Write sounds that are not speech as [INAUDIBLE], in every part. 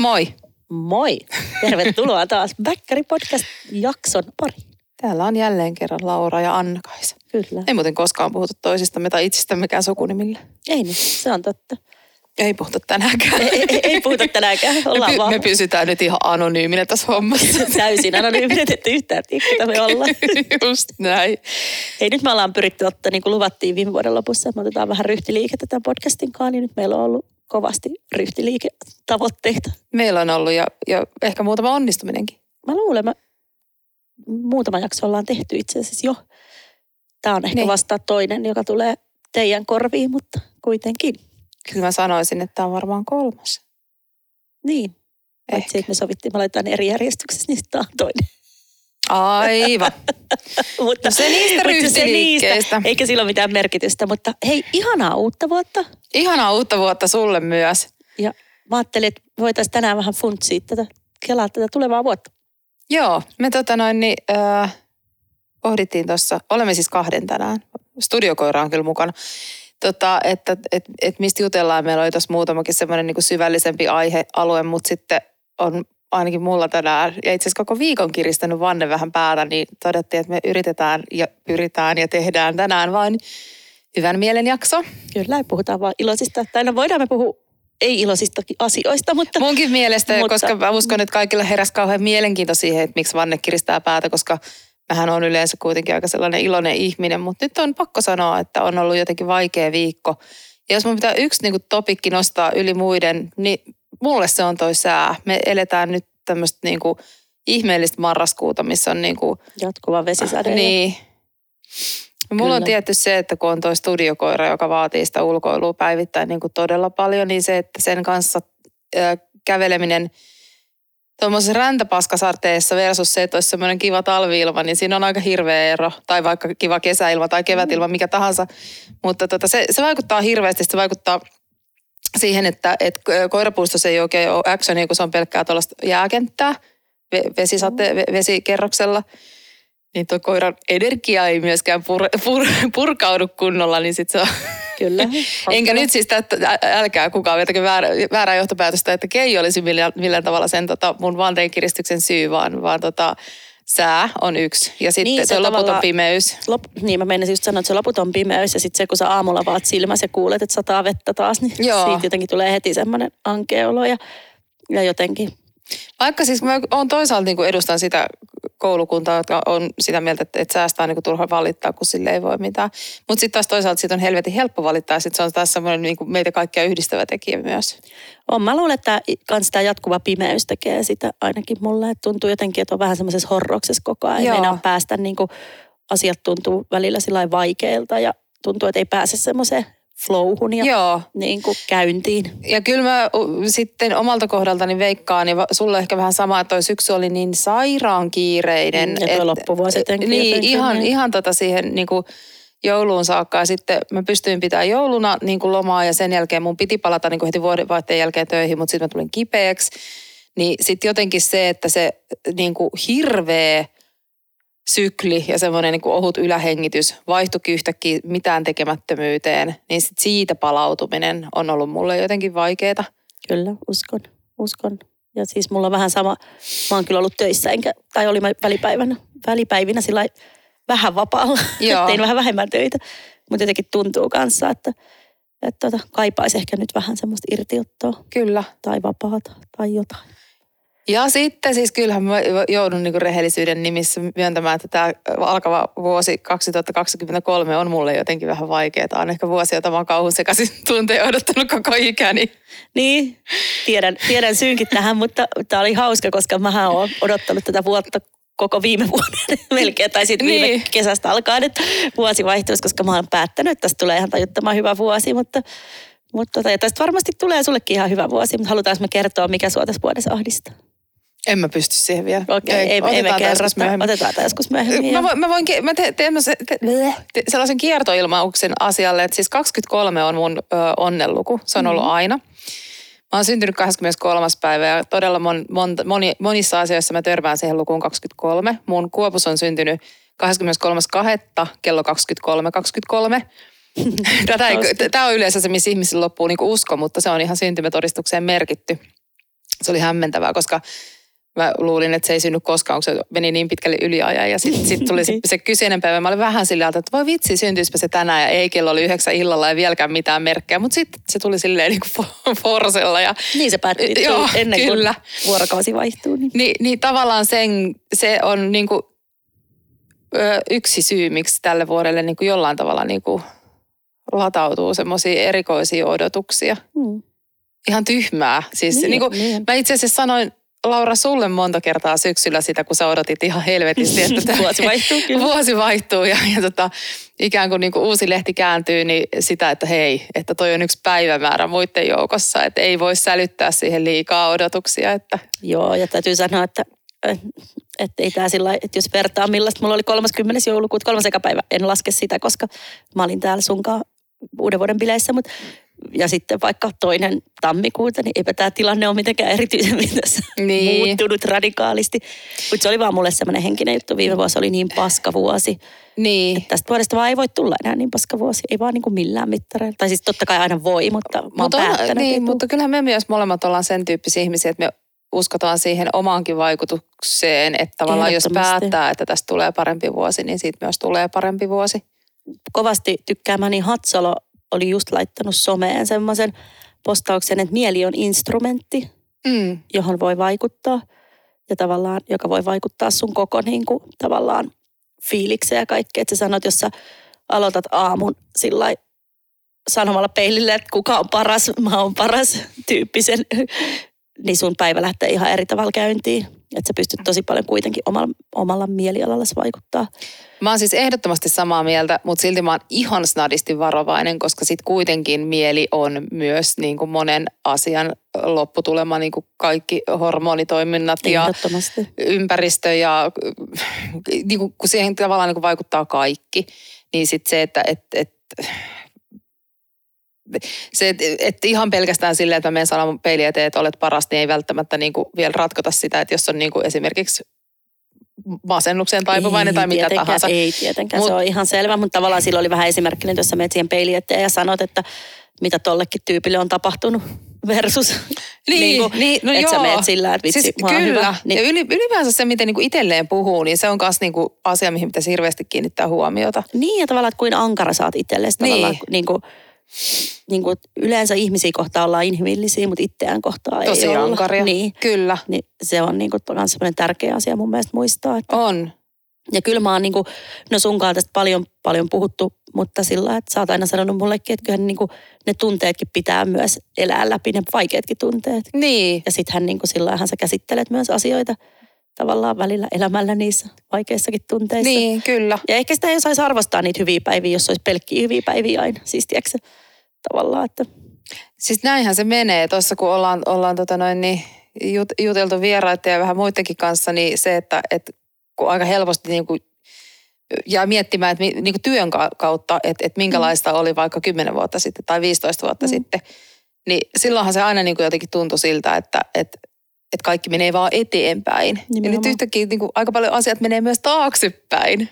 Moi. Moi! Tervetuloa taas Bäkkäri podcast jakson pari. Täällä on jälleen kerran Laura ja Anna-Kaisa. Kyllä. Ei muuten koskaan puhuta toisistamme tai itsestämmekään sukunimillä. Ei niin, se on totta. Ei puhuta tänäänkään. Ei, ei, ei puhuta tänäänkään, ollaan me, py- vaan me pysytään nyt ihan anonyyminä tässä hommassa. [LAUGHS] täysin anonyyminet, että yhtään tiedä, ketä me ollaan. [LAUGHS] Just näin. Hei, nyt me ollaan pyritty ottaa, niin kuin luvattiin viime vuoden lopussa, että me otetaan vähän ryhtiliikettä tämän podcastin kanssa, niin nyt meillä on ollut kovasti ryhtiliiketavoitteita. Meillä on ollut ja, ja ehkä muutama onnistuminenkin. Mä luulen, mä muutama jakso ollaan tehty itse asiassa jo. Tämä on ehkä Niin. vasta toinen, joka tulee teidän korviin, mutta kuitenkin. Kyllä mä sanoisin, että tämä on varmaan kolmas. Niin. Paitsi, että me sovittiin, me laitetaan ne eri järjestyksessä, niin tämä on toinen. Aivan. [LAUGHS] mutta, No se niistä ryhtiliikkeistä. Eikä sillä ole mitään merkitystä, mutta hei, ihanaa uutta vuotta. Ihanaa uutta vuotta sulle myös. Ja mä ajattelin, että voitaisiin tänään vähän funtsia tätä, kelaa tätä tulevaa vuotta. Joo, me tota noin, niin, äh, pohdittiin tuossa, olemme siis kahden tänään, studiokoira on kyllä mukana, tota, että et, et mistä jutellaan. Meillä oli tuossa muutamakin semmoinen niin syvällisempi aihealue, mutta sitten on ainakin mulla tänään, ja itse asiassa koko viikon kiristänyt Vanne vähän päätä, niin todettiin, että me yritetään ja pyritään ja tehdään tänään vain hyvän mielen jakso. Kyllä, puhutaan vaan iloisista. Tai no voidaan me puhua ei-iloisistakin asioista, mutta Munkin mielestä, Mutta- koska mä uskon, että kaikilla heräsi kauhean mielenkiinto siihen, että miksi Vanne kiristää päätä, koska mähän on yleensä kuitenkin aika sellainen iloinen ihminen, mutta nyt on pakko sanoa, että on ollut jotenkin vaikea viikko. Ja jos mun pitää yksi niin topikki nostaa yli muiden, niin mulle se on toi sää. Me eletään nyt tämmöistä niin ihmeellistä marraskuuta, missä on niin kuin, jatkuva vesisade. niin. Mulla on tietty se, että kun on toi studiokoira, joka vaatii sitä ulkoilua päivittäin niin kuin todella paljon, niin se, että sen kanssa ö, käveleminen tuommoisessa räntäpaskasarteessa versus se, että olisi semmoinen kiva talviilma, niin siinä on aika hirveä ero. Tai vaikka kiva kesäilma tai kevätilma, mikä tahansa. Mutta tota, se, se vaikuttaa hirveästi, se vaikuttaa siihen, että et koirapuistossa ei oikein ole actionia, kun se on pelkkää tuollaista jääkenttää ve- vesisate, ve- vesikerroksella. Niin tuo koiran energia ei myöskään pur, pur, purkaudu kunnolla, niin sit se on... Kyllä. [LAUGHS] Enkä nyt siis, että älkää kukaan vetäkö väärä, väärää johtopäätöstä, että Kei olisi millään, millään tavalla sen tota, mun vanteen kiristyksen syy, vaan, vaan tota, sää on yksi. Ja sitten Niin, se se loputon pimeys. Lop, niin mä meinasin just sanoa, että se loputon pimeys ja sitten se, kun sä aamulla vaat silmässä ja kuulet, että sataa vettä taas, niin Joo. siitä jotenkin tulee heti semmoinen ankeolo ja, ja jotenkin. Vaikka siis mä oon toisaalta niin edustan sitä koulukuntaa, jotka on sitä mieltä, että, että säästää niin kuin turha valittaa, kun sille ei voi mitään. Mutta sitten taas toisaalta siitä on helvetin helppo valittaa, ja sitten se on taas semmoinen niin kuin meitä kaikkia yhdistävä tekijä myös. On, mä luulen, että kans tämä jatkuva pimeys tekee sitä ainakin mulle. Että tuntuu jotenkin, että on vähän semmoisessa horroksessa koko ajan. Joo. Ei meinaa päästä niin kuin, asiat tuntuu välillä sillä vaikeilta ja tuntuu, että ei pääse semmoiseen flowhun ja Joo, niin kuin käyntiin. Ja kyllä mä sitten omalta kohdaltani veikkaan, niin sulle ehkä vähän sama, että toi syksy oli niin sairaan kiireinen. Ja toi loppuvuosi Niin, ihan, niin. ihan tota siihen niin kuin jouluun saakka. Ja sitten mä pystyin pitämään jouluna niin kuin lomaa ja sen jälkeen mun piti palata niin kuin heti vuodenvaihteen jälkeen töihin, mutta sitten mä tulin kipeäksi. Niin sitten jotenkin se, että se niin kuin hirveä sykli ja semmoinen niin ohut ylähengitys vaihtuikin yhtäkkiä mitään tekemättömyyteen, niin sit siitä palautuminen on ollut mulle jotenkin vaikeaa. Kyllä, uskon, uskon. Ja siis mulla on vähän sama, mä oon kyllä ollut töissä, enkä, tai oli mä välipäivänä, välipäivinä sillä vähän vapaalla. [LAUGHS] Joo. Tein vähän vähemmän töitä. Mutta jotenkin tuntuu kanssa, että, että tota, kaipaisi ehkä nyt vähän semmoista irtiottoa Kyllä. tai vapaata tai jotain. Ja sitten siis kyllähän mä joudun niin rehellisyyden nimissä myöntämään, että tämä alkava vuosi 2023 on mulle jotenkin vähän vaikeaa. Tämä on ehkä vuosi, jota mä oon kauhun sekaisin [LAUGHS] tunteja odottanut koko ikäni. Niin, tiedän, tiedän syynkin tähän, mutta tämä oli hauska, koska mä oon odottanut tätä vuotta koko viime vuoden [LAUGHS] melkein, tai sitten viime Niin. kesästä alkaen, että vuosi vaihtuisi, koska mä oon päättänyt, että tästä tulee ihan tajuttoman hyvä vuosi, mutta, mutta tota, ja tästä varmasti tulee sullekin ihan hyvä vuosi, mutta halutaanko me kertoa, mikä sua tässä vuodessa ahdistaa? En mä pysty siihen vielä. Okei, ei, ei, ei me otetaan tää joskus myöhemmin. Otetaan tämä joskus myöhemmin. Mä, voin, mä voin, mä teen te, te, te, sellaisen kiertoilmauksen asialle, että siis 23 on mun ö, onnenluku. Se on ollut Mhm. aina. Mä oon syntynyt 23. päivä ja todella mon, mon, moni, monissa asioissa mä törmään siihen lukuun 23. Mun kuopus on syntynyt 23.2. kello 23.23. [LAUGHS] Tätä ei, tämä on yleensä se, missä ihmisillä loppuu niinku usko, mutta se on ihan syntymätodistukseen merkitty. se oli hämmentävää, koska mä luulin, että se ei synny koskaan, kun se meni niin pitkälle yliajan. Ja sitten sit tuli se, se kyseinen päivä. Mä olin vähän sillä että voi vitsi, syntyispä se tänään. Ja ei, kello oli yhdeksän illalla ja vieläkään mitään merkkejä. Mutta sitten se tuli silleen niin kuin forsella. Ja, Niin se päätti Joo, ennen kyllä. kuin vuorokausi vaihtuu. Niin. niin, niin tavallaan sen, se on niin kuin, ö, yksi syy, miksi tälle vuodelle niin kuin jollain tavalla niin kuin latautuu semmoisia erikoisia odotuksia. Mm. Ihan tyhmää. Siis niin, niin kuin, niin. Mä itse asiassa sanoin Laura sulle monta kertaa syksyllä sitä, kun sä odotit ihan helvetisti, että tämä- [LAUGHS] Vuosi vaihtuu kyllä. Vuosi vaihtuu ja, ja tota, ikään kuin, niin kuin uusi lehti kääntyy, niin sitä, että hei, että toi on yksi päivämäärä muiden joukossa, että ei voi sälyttää siihen liikaa odotuksia. Että, Joo, ja täytyy sanoa, että että ei tämä sillä että jos vertaa millaista, mulla oli 30. joulukuuta, kolmas päivä, en laske sitä, koska mä olin täällä sunkaan uuden vuoden bileissä, mutta ja sitten vaikka toinen tammikuuta, niin eipä tämä tilanne ole mitenkään erityisemmin [LAUGHS] tässä Niin. muuttunut radikaalisti. Mutta se oli vaan mulle semmoinen henkinen juttu. Viime vuosi oli niin paska vuosi. niin, Tästä vuodesta vaan ei voi tulla enää niin paska vuosi. Ei vaan niin kuin millään mittareilla. Tai siis totta kai aina voi, mutta mä oon mutta, on, päättänyt. niin, että mutta kyllähän me myös molemmat ollaan sen tyyppisiä ihmisiä, että me uskotaan siihen omaankin vaikutukseen, että tavallaan jos päättää, että tästä tulee parempi vuosi, niin siitä myös tulee parempi vuosi. kovasti tykkäämäni Hatsalo oli just laittanut someen semmoisen postauksen, että mieli on instrumentti, Mm. johon voi vaikuttaa ja tavallaan, joka voi vaikuttaa sun koko niin kuin, tavallaan fiilikseen ja kaikkea. Että sä sanot, jos sä aloitat aamun sillä sanomalla peilille, että kuka on paras, mä oon paras tyyppisen, niin sun päivä lähtee ihan eri tavalla käyntiin. Että sä pystyt tosi paljon kuitenkin omalla, omalla mielialalla vaikuttaa. Mä oon siis ehdottomasti samaa mieltä, mutta silti mä oon ihan snadisti varovainen, koska sit kuitenkin mieli on myös niin kuin monen asian lopputulema, niin kuin kaikki hormonitoiminnat ja ympäristö ja niin kuin, kun siihen tavallaan niin kuin vaikuttaa kaikki, niin sitten se, että et, et, se, että et ihan pelkästään silleen, että mä menen sanomaan peiliin eteen, että olet paras, niin ei välttämättä niin kuin vielä ratkota sitä, että jos on niin kuin esimerkiksi masennukseen taipuvainen tai mitä tahansa. Ei tietenkään, Mut- se on ihan selvä, mutta tavallaan sillä oli vähän esimerkkinen, jos sä menet siihen peiliin eteen ja sanot, että mitä tollekin tyypille on tapahtunut versus. Niin, kuin, niin, no että sä joo. meet sillä, että vitsi, siis kyllä. hyvä. Ja Niin, yli, ylipäänsä se, miten niinku itselleen puhuu, niin se on myös niinku asia, mihin pitäisi hirveästi kiinnittää huomiota. niin ja tavallaan, että kuin ankara saat itsellesi Niin. tavallaan. Niin kuin, niin kuin, yleensä ihmisiä kohtaan ollaan inhimillisiä, mutta itseään kohtaan Tosi ei olla. ankaria. Niin, Kyllä, niin se on niin kuin, myös sellainen tärkeä asia mun mielestä muistaa. Että on. Ja kyllä mä oon niinku, no sunkaan tästä paljon, paljon puhuttu, mutta sillä että sä oot aina sanonut mullekin, että kyllähän niinku, ne tunteetkin pitää myös elää läpi, ne vaikeatkin tunteet. Niin, Ja sittenhän niinku sillä sä käsittelet myös asioita tavallaan välillä elämällä niissä vaikeissakin tunteissa. niin, kyllä. Ja ehkä sitä ei osaisi arvostaa niitä hyviä päiviä, jos olisi pelkkiä hyviä päiviä aina. Siis tiedätkö, tavallaan, että Siis näinhän se menee. Tuossa kun ollaan, ollaan tota noin, niin jut, juteltu vieraiden ja vähän muidenkin kanssa, niin se, että et, kun aika helposti niin kuin jää miettimään, että niin kuin työn ka- kautta, että, että minkälaista oli vaikka 10 vuotta sitten tai 15 vuotta Mm. sitten, niin silloinhan se aina niin kuin jotenkin tuntui siltä, että, että, että kaikki menee vaan eteenpäin. Ja nyt Nimenomaan. yhtäkkiä niin kuin aika paljon asiat menee myös taaksepäin.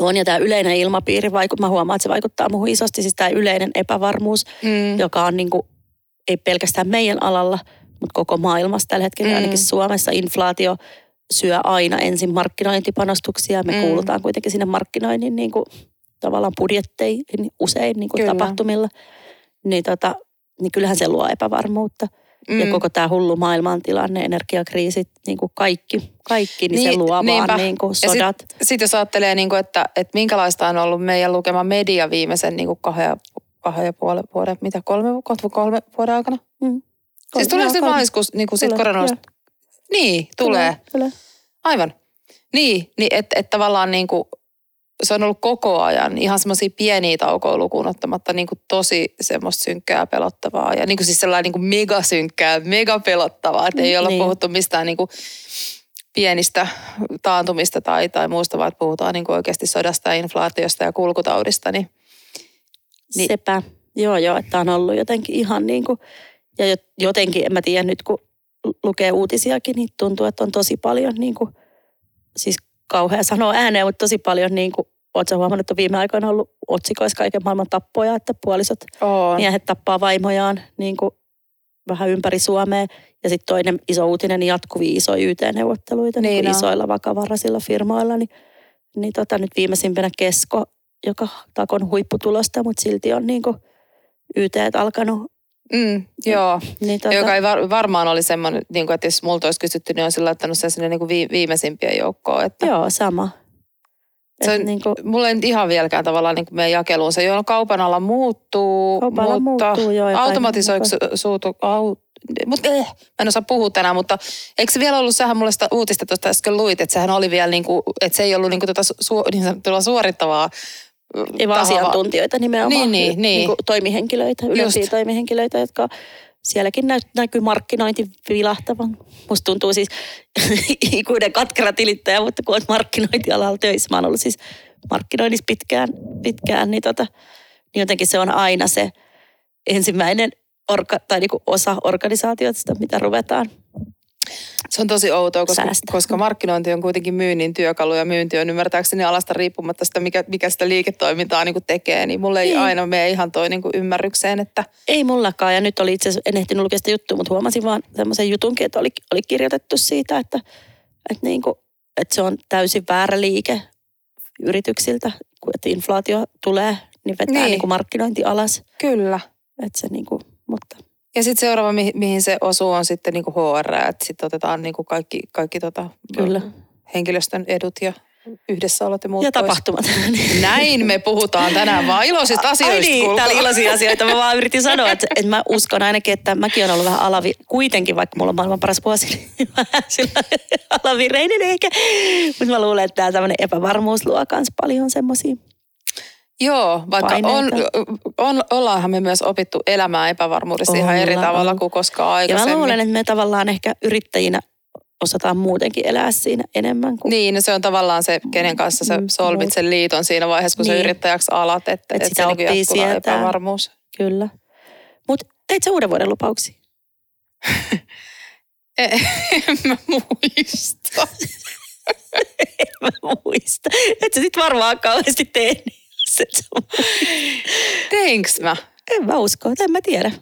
on ja tämä yleinen ilmapiiri, vaikuttaa, mä huomaan, että se vaikuttaa muuhun isosti, siis tämä yleinen epävarmuus, Mm. joka on niin kuin, ei pelkästään meidän alalla, mutta koko maailmassa tällä hetkellä, Mm. ainakin Suomessa inflaatio syö aina ensin markkinointipanostuksia. Me Mm. mm. kuulutaan kuitenkin sinne markkinoinnin niin kuin, tavallaan budjetteihin usein niin kuin Kyllä. tapahtumilla. Niin, tota, niin kyllähän se luo epävarmuutta. Mm. Ja koko tämä hullu maailmantilanne, energiakriisit, niin kuin kaikki, kaikki, niin, niin se Niin, luo niinpä. vaan niin kuin sit- sodat. Sitten jos ajattelee, niin kuin, että, että minkälaista on ollut meidän lukema media viimeisen niin kuin kahden, kahden ja puolen vuoden, mitä kolme, kohta kolme vuoden aikana? Mm. Siis tulee sitten maaliskuussa niin kuin sit Tulee, koronasta? Niin, tulee. Tulee. Aivan. Niin, niin että et tavallaan niin kuin, se on ollut koko ajan ihan semmoisia pieniä taukoja lukuun ottamatta niin kuin tosi semmoista synkkää ja pelottavaa. Ja niin kuin siis sellainen niin kuin mega synkkää, mega pelottavaa, että ei olla Niin. puhuttu mistään niin kuin pienistä taantumista tai, tai muusta, vaan puhutaan niin kuin oikeasti sodasta ja inflaatiosta ja kulkutaudista. Niin, Niin-. Sepä. Joo, joo, että on ollut jotenkin ihan niin kuin, ja jo- jotenkin, en mä tiedä nyt kun lu- lukee uutisiakin, niin tuntuu, että on tosi paljon niin kuin, siis kauhea sanoa ääneen, mutta tosi paljon niin kuin, sä huomannut, että on viime aikoina ollut otsikoissa kaiken maailman tappoja, että puolisot on. miehet tappaa vaimojaan niin kuin vähän ympäri Suomea. Ja sitten toinen iso uutinen, niin jatkuvia isoja YT-neuvotteluita niin Niin on. isoilla vakavaraisilla firmoilla. Niin, niin tota, nyt viimeisimpänä Kesko, joka takon huipputulosta, mutta silti on niin kuin YT alkanut. Mm, joo, Niin tota, joka ei var, varmaan oli semmoinen, niin kuin, että jos multa olisi kysytty, niin olisin laittanut sen sinne niin kuin vi, viimeisimpiä joukkoon. Että Joo, sama. Se on- niin kuin, Mulla ei nyt ihan vieläkään tavallaan niin kuin meidän jakeluun. Se jo kaupan ala muuttuu, Kaupan ala mutta muuttuu, automatisoiko kaiken suutu, au, mutta eh, mä en osaa puhua tänään, mutta eikö se vielä ollut, sähän mulle sitä uutista tuosta äsken luit, että sehän oli vielä niin kuin, että se ei ollut niin kuin tota su, niin sanottua suorittavaa ei vaan asiantuntijoita nimenomaan. Niin, niin, niin. kuin toimihenkilöitä, ylempiä Just. toimihenkilöitä, jotka sielläkin näy, näkyy markkinointi vilahtavan. Musta tuntuu siis [LAUGHS] ikuinen katkera tilittäjä, mutta kun olet markkinointialalla töissä, mä oon ollut siis markkinoinnissa pitkään, pitkään niin, tota, niin jotenkin se on aina se ensimmäinen orga, tai niinku osa organisaatiota, mitä ruvetaan. Se on tosi outoa, koska, Säästä. koska markkinointi on kuitenkin myynnin työkalu ja myynti on ymmärtääkseni alasta riippumatta sitä, mikä, mikä sitä liiketoimintaa niin kuin tekee. Niin mulle ei Niin. aina mene ihan toi niin kuin ymmärrykseen, että Ei mullakaan, ja nyt oli itse asiassa, en ehtinyt lukea sitä juttua, mutta huomasin vaan semmoisen jutunkin, että oli, oli kirjoitettu siitä, että, että, niinku, että se on täysin väärä liike yrityksiltä, kun että inflaatio tulee, niin vetää Niin. niin. Niinku markkinointi alas. kyllä. Että se niinku, mutta Ja sitten seuraava, mi- mihin se osuu, on sitten niin kuin HR, että sitten otetaan niin kuin kaikki, kaikki tota, Kyllä. henkilöstön edut ja yhdessäolot ja muut ja pois. tapahtumat. [LAUGHS] Näin me puhutaan tänään vaan iloisista asioista. Ai niin, kuulkaa. tää oli iloisia asioita. Mä vaan yritin sanoa, että, että mä uskon ainakin, että mäkin olen ollut vähän alavi, kuitenkin vaikka mulla on maailman paras vuosi, niin [LAUGHS] sillä alavireinen ehkä. Mutta mä luulen, että tämä tämmöinen epävarmuus luo myös paljon semmoisia. Joo, vaikka on, paineita. on, ollaanhan me myös opittu elämään epävarmuudessa ihan eri tavalla kuin koskaan Ja aikaisemmin. mä luulen, että me tavallaan ehkä yrittäjinä osataan muutenkin elää siinä enemmän kuin Niin, no se on tavallaan se, kenen kanssa sä Mm, solmit muut. sen liiton siinä vaiheessa, kun niin. sä Niin. yrittäjäksi alat, että, Et että sitä se niin oppii sietää. epävarmuus. kyllä. Mutta teit sä uuden vuoden lupauksia? [LAUGHS] En mä muista. [LAUGHS] En mä muista. Et sä sit varmaan kauheasti tehnyt. Teinks [LAUGHS] mä? En mä usko, en mä tiedä.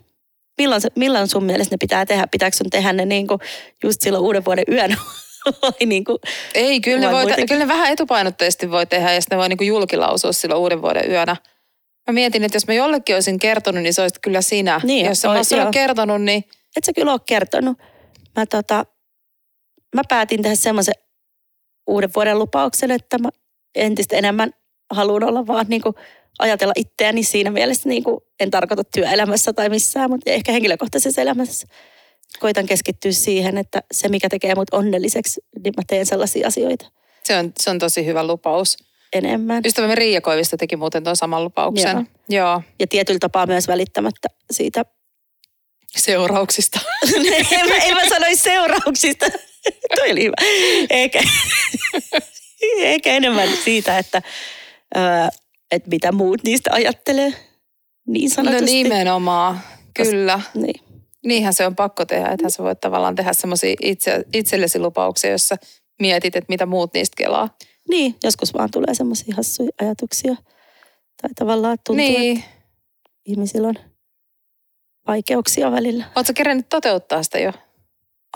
Milloin, milloin sun mielestä ne pitää tehdä? Pitääkö sun tehdä ne niinku just silloin uuden vuoden yönä? [LAUGHS] Vai niinku, Ei, kyllä ne, voi, kyllä ne vähän etupainotteisesti voi tehdä ja sitten ne voi niin julkilausua silloin uuden vuoden yönä. Mä mietin, että jos mä jollekin olisin kertonut, niin se olisi kyllä sinä. Niin, jos mä olisin kertonut, niin et sä kyllä ole kertonut. Mä, tota, mä päätin tehdä semmoisen uuden vuoden lupauksen, että mä entistä enemmän haluan olla vaan niinku ajatella itseäni siinä mielessä, niinku, en tarkoita työelämässä tai missään, mutta ehkä henkilökohtaisessa elämässä. Koitan keskittyä siihen, että se mikä tekee mut onnelliseksi, niin mä teen sellaisia asioita se on, se on tosi hyvä lupaus. enemmän. Ystävämme Riia Koivisto teki muuten tuon saman lupauksen. Joo. Joo. Ja tietyllä tapaa myös välittämättä siitä. Seurauksista. [LAUGHS] en, mä, en mä sanoisi seurauksista. [LAUGHS] Toi oli hyvä. Eikä, [LAUGHS] eikä enemmän siitä, että, että mitä muut niistä ajattelee. Niin No sanotusti. nimenomaan, kyllä. Niin. Niinhän se on pakko tehdä, että sä voit tavallaan tehdä semmoisia itse, itsellesi lupauksia, jossa mietit, että mitä muut niistä kelaa. niin, joskus vaan tulee semmoisia hassuja ajatuksia. Tai tavallaan tuntuu, niin. että ihmisillä on vaikeuksia välillä. Oletko kerännyt toteuttaa sitä jo?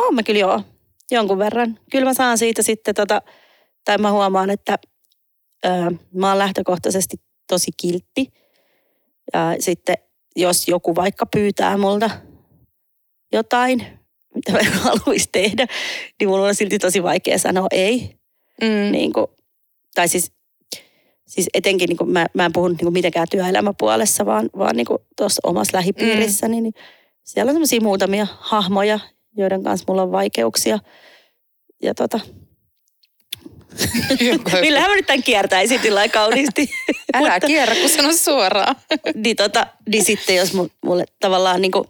Oon mä kyllä joo, jonkun verran. Kyllä mä saan siitä sitten, tota, tai mä huomaan, että mä oon lähtökohtaisesti tosi kiltti. Ja sitten jos joku vaikka pyytää multa jotain, mitä mä [LAUGHS] haluaisin tehdä, niin mulla on silti tosi vaikea sanoa ei. Mm. Niin kuin, tai siis, siis etenkin niin kuin mä, mä en puhu niin kuin mitenkään työelämäpuolessa, vaan, vaan niin tuossa omassa lähipiirissäni, niin siellä on semmoisia muutamia hahmoja, joiden kanssa mulla on vaikeuksia. Ja tota, millähän mä nyt tämän kiertäisin sillä kauniisti. Älä Mutta- kierrä, kun sano suoraan. niin, tota, niin sitten jos mu- mulle tavallaan niin kuin,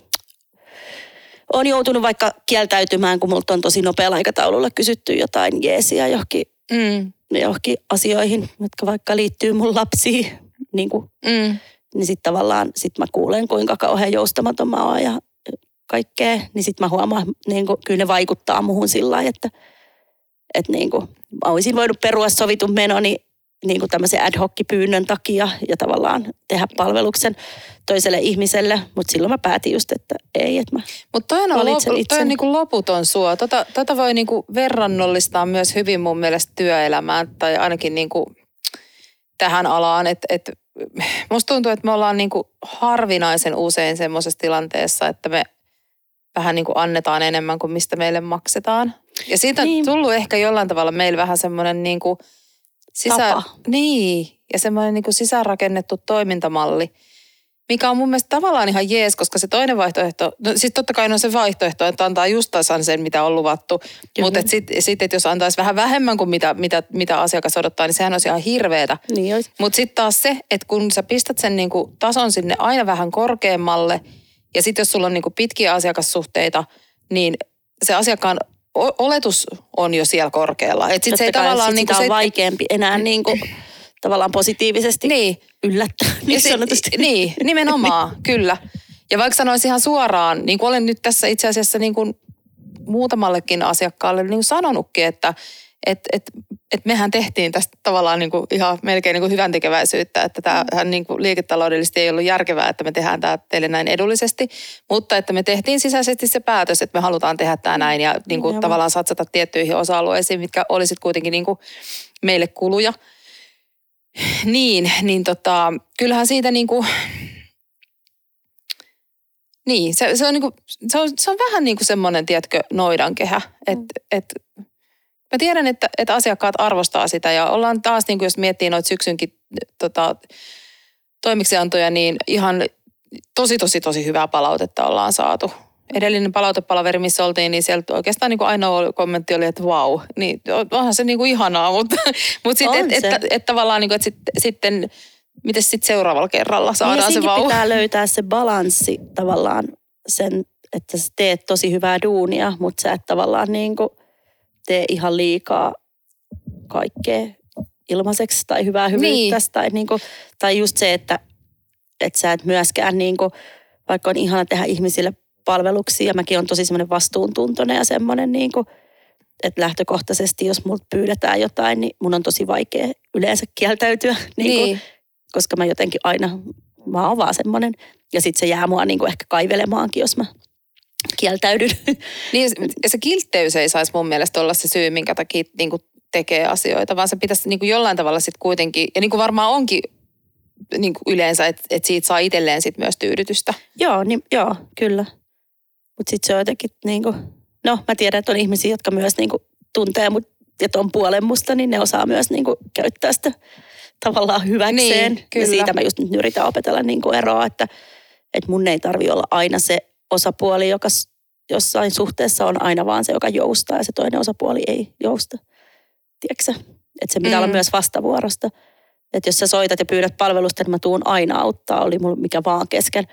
on joutunut vaikka kieltäytymään, kun multa on tosi nopealla aikataululla kysytty jotain jeesiä johonkin, Mm. johonkin asioihin, jotka vaikka liittyy mun lapsiin, niin, kuin, Mm. niin sitten tavallaan sit mä kuulen, kuinka kauhean joustamaton mä oon ja kaikkea, niin sitten mä huomaan, niin kuin, kyllä ne vaikuttaa muhun sillä lailla, että, että niin kuin, mä olisin voinut perua sovitun menoni niin kuin tämmöisen ad hoc pyynnön takia ja tavallaan tehdä palveluksen toiselle ihmiselle, mutta silloin mä päätin just, että ei, että mä Mutta toi on, lopu, toi on niinku loputon suo. Tota, tota voi niinku verrannollistaa myös hyvin mun mielestä työelämään tai ainakin niinku tähän alaan. Et, et, musta tuntuu, että me ollaan niinku harvinaisen usein semmoisessa tilanteessa, että me vähän niinku annetaan enemmän kuin mistä meille maksetaan. Ja siitä on Niin. tullut ehkä jollain tavalla meillä vähän semmoinen niinku sisä... Tapa. Niin, ja semmoinen niinku sisäänrakennettu toimintamalli, mikä on mun mielestä tavallaan ihan jees, koska se toinen vaihtoehto, no siis totta kai on se vaihtoehto, että antaa just tasan sen, mitä on luvattu, Kyllä. mutta sitten sit, et jos antaisi vähän vähemmän kuin mitä, mitä, mitä asiakas odottaa, niin sehän olisi ihan hirveetä. Niin. Mutta sitten taas se, että kun sä pistät sen niinku tason sinne aina vähän korkeammalle, ja sitten jos sulla on niinku pitkiä asiakassuhteita, niin se asiakkaan oletus on jo siellä korkealla. Et sit se ei kai tavallaan sit niinku sitä on se, vaikeampi enää niin kuin, tavallaan positiivisesti niin, yllättää, niin se-. Niin, nimenomaan, [LAUGHS] kyllä. Ja vaikka sanoisin ihan suoraan, niin kuin olen nyt tässä itse asiassa niin kuin muutamallekin asiakkaalle niin kuin sanonutkin, että et, et, et mehän tehtiin tästä tavallaan niin kuin ihan melkein niin kuin hyvän tekeväisyyttä, että tämähän niin kuin liiketaloudellisesti ei ollut järkevää, että me tehdään tämä teille näin edullisesti, mutta että me tehtiin sisäisesti se päätös, että me halutaan tehdä tämä näin ja niin kuin tavallaan satsata tiettyihin osa-alueisiin, mitkä olisit kuitenkin niin kuin meille kuluja. Niin, niin tota, kyllähän siitä niin kuin, niin, se, se, on, niin kuin, se, on, se on vähän niin kuin semmoinen, tiedätkö, noidankehä. Et, Mm. et, mä tiedän, että, että asiakkaat arvostaa sitä ja ollaan taas, niin kuin jos miettii noita syksynkin tota, toimeksiantoja, niin ihan tosi, tosi, tosi hyvää palautetta ollaan saatu. Edellinen palautepalaveri, missä oltiin, niin sieltä oikeastaan niin kuin ainoa kommentti oli, että vau, niin onhan se niin kuin ihanaa, mutta, mutta sitten, että se. et, et, et tavallaan niin kuin, että sit, sitten, miten sitten seuraavalla kerralla saadaan ja se vau. pitää löytää se balanssi tavallaan sen, että sä teet tosi hyvää duunia, mutta sä et tavallaan niin kuin tee ihan liikaa kaikkea ilmaiseksi tai hyvää hyvyyttä. Niin. Tai, niin kuin, tai just se, että, että sä et myöskään, niin kuin, vaikka on ihana tehdä ihmisille palveluksia, ja mäkin on tosi semmoinen vastuuntuntoinen ja semmoinen, niin kuin, että lähtökohtaisesti, jos multa pyydetään jotain, niin mun on tosi vaikea yleensä kieltäytyä. [LAUGHS] Niin kuin, Niin, koska mä jotenkin aina, mä oon vaan semmoinen. Ja sitten se jää mua niinku ehkä kaivelemaankin, jos mä kieltäydyn. Niin, se- kiltteys ei saisi mun mielestä olla se syy, minkä takia niin kuin tekee asioita, vaan se pitäisi niin kuin jollain tavalla sitten kuitenkin, ja niin kuin varmaan onkin niin kuin yleensä, että, että siitä saa itselleen sit myös tyydytystä. joo, niin, joo, kyllä. Mutta sitten se on jotenkin niinku, no mä tiedän, että on ihmisiä, jotka myös niinku tuntee mut ja ton puolen musta, niin ne osaa myös niinku käyttää sitä tavallaan hyväkseen. Niin, kyllä. Ja siitä mä just nyt yritän opetella niinku eroa, että, että mun ei tarvi olla aina se osapuoli, joka jossain suhteessa on aina vaan se, joka joustaa ja se toinen osapuoli ei jousta. Tiedätkö? Että se pitää Mm. olla myös vastavuorosta. Että jos sä soitat ja pyydät palvelusta, niin mä tuun aina auttaa, oli mulla mikä vaan kesken.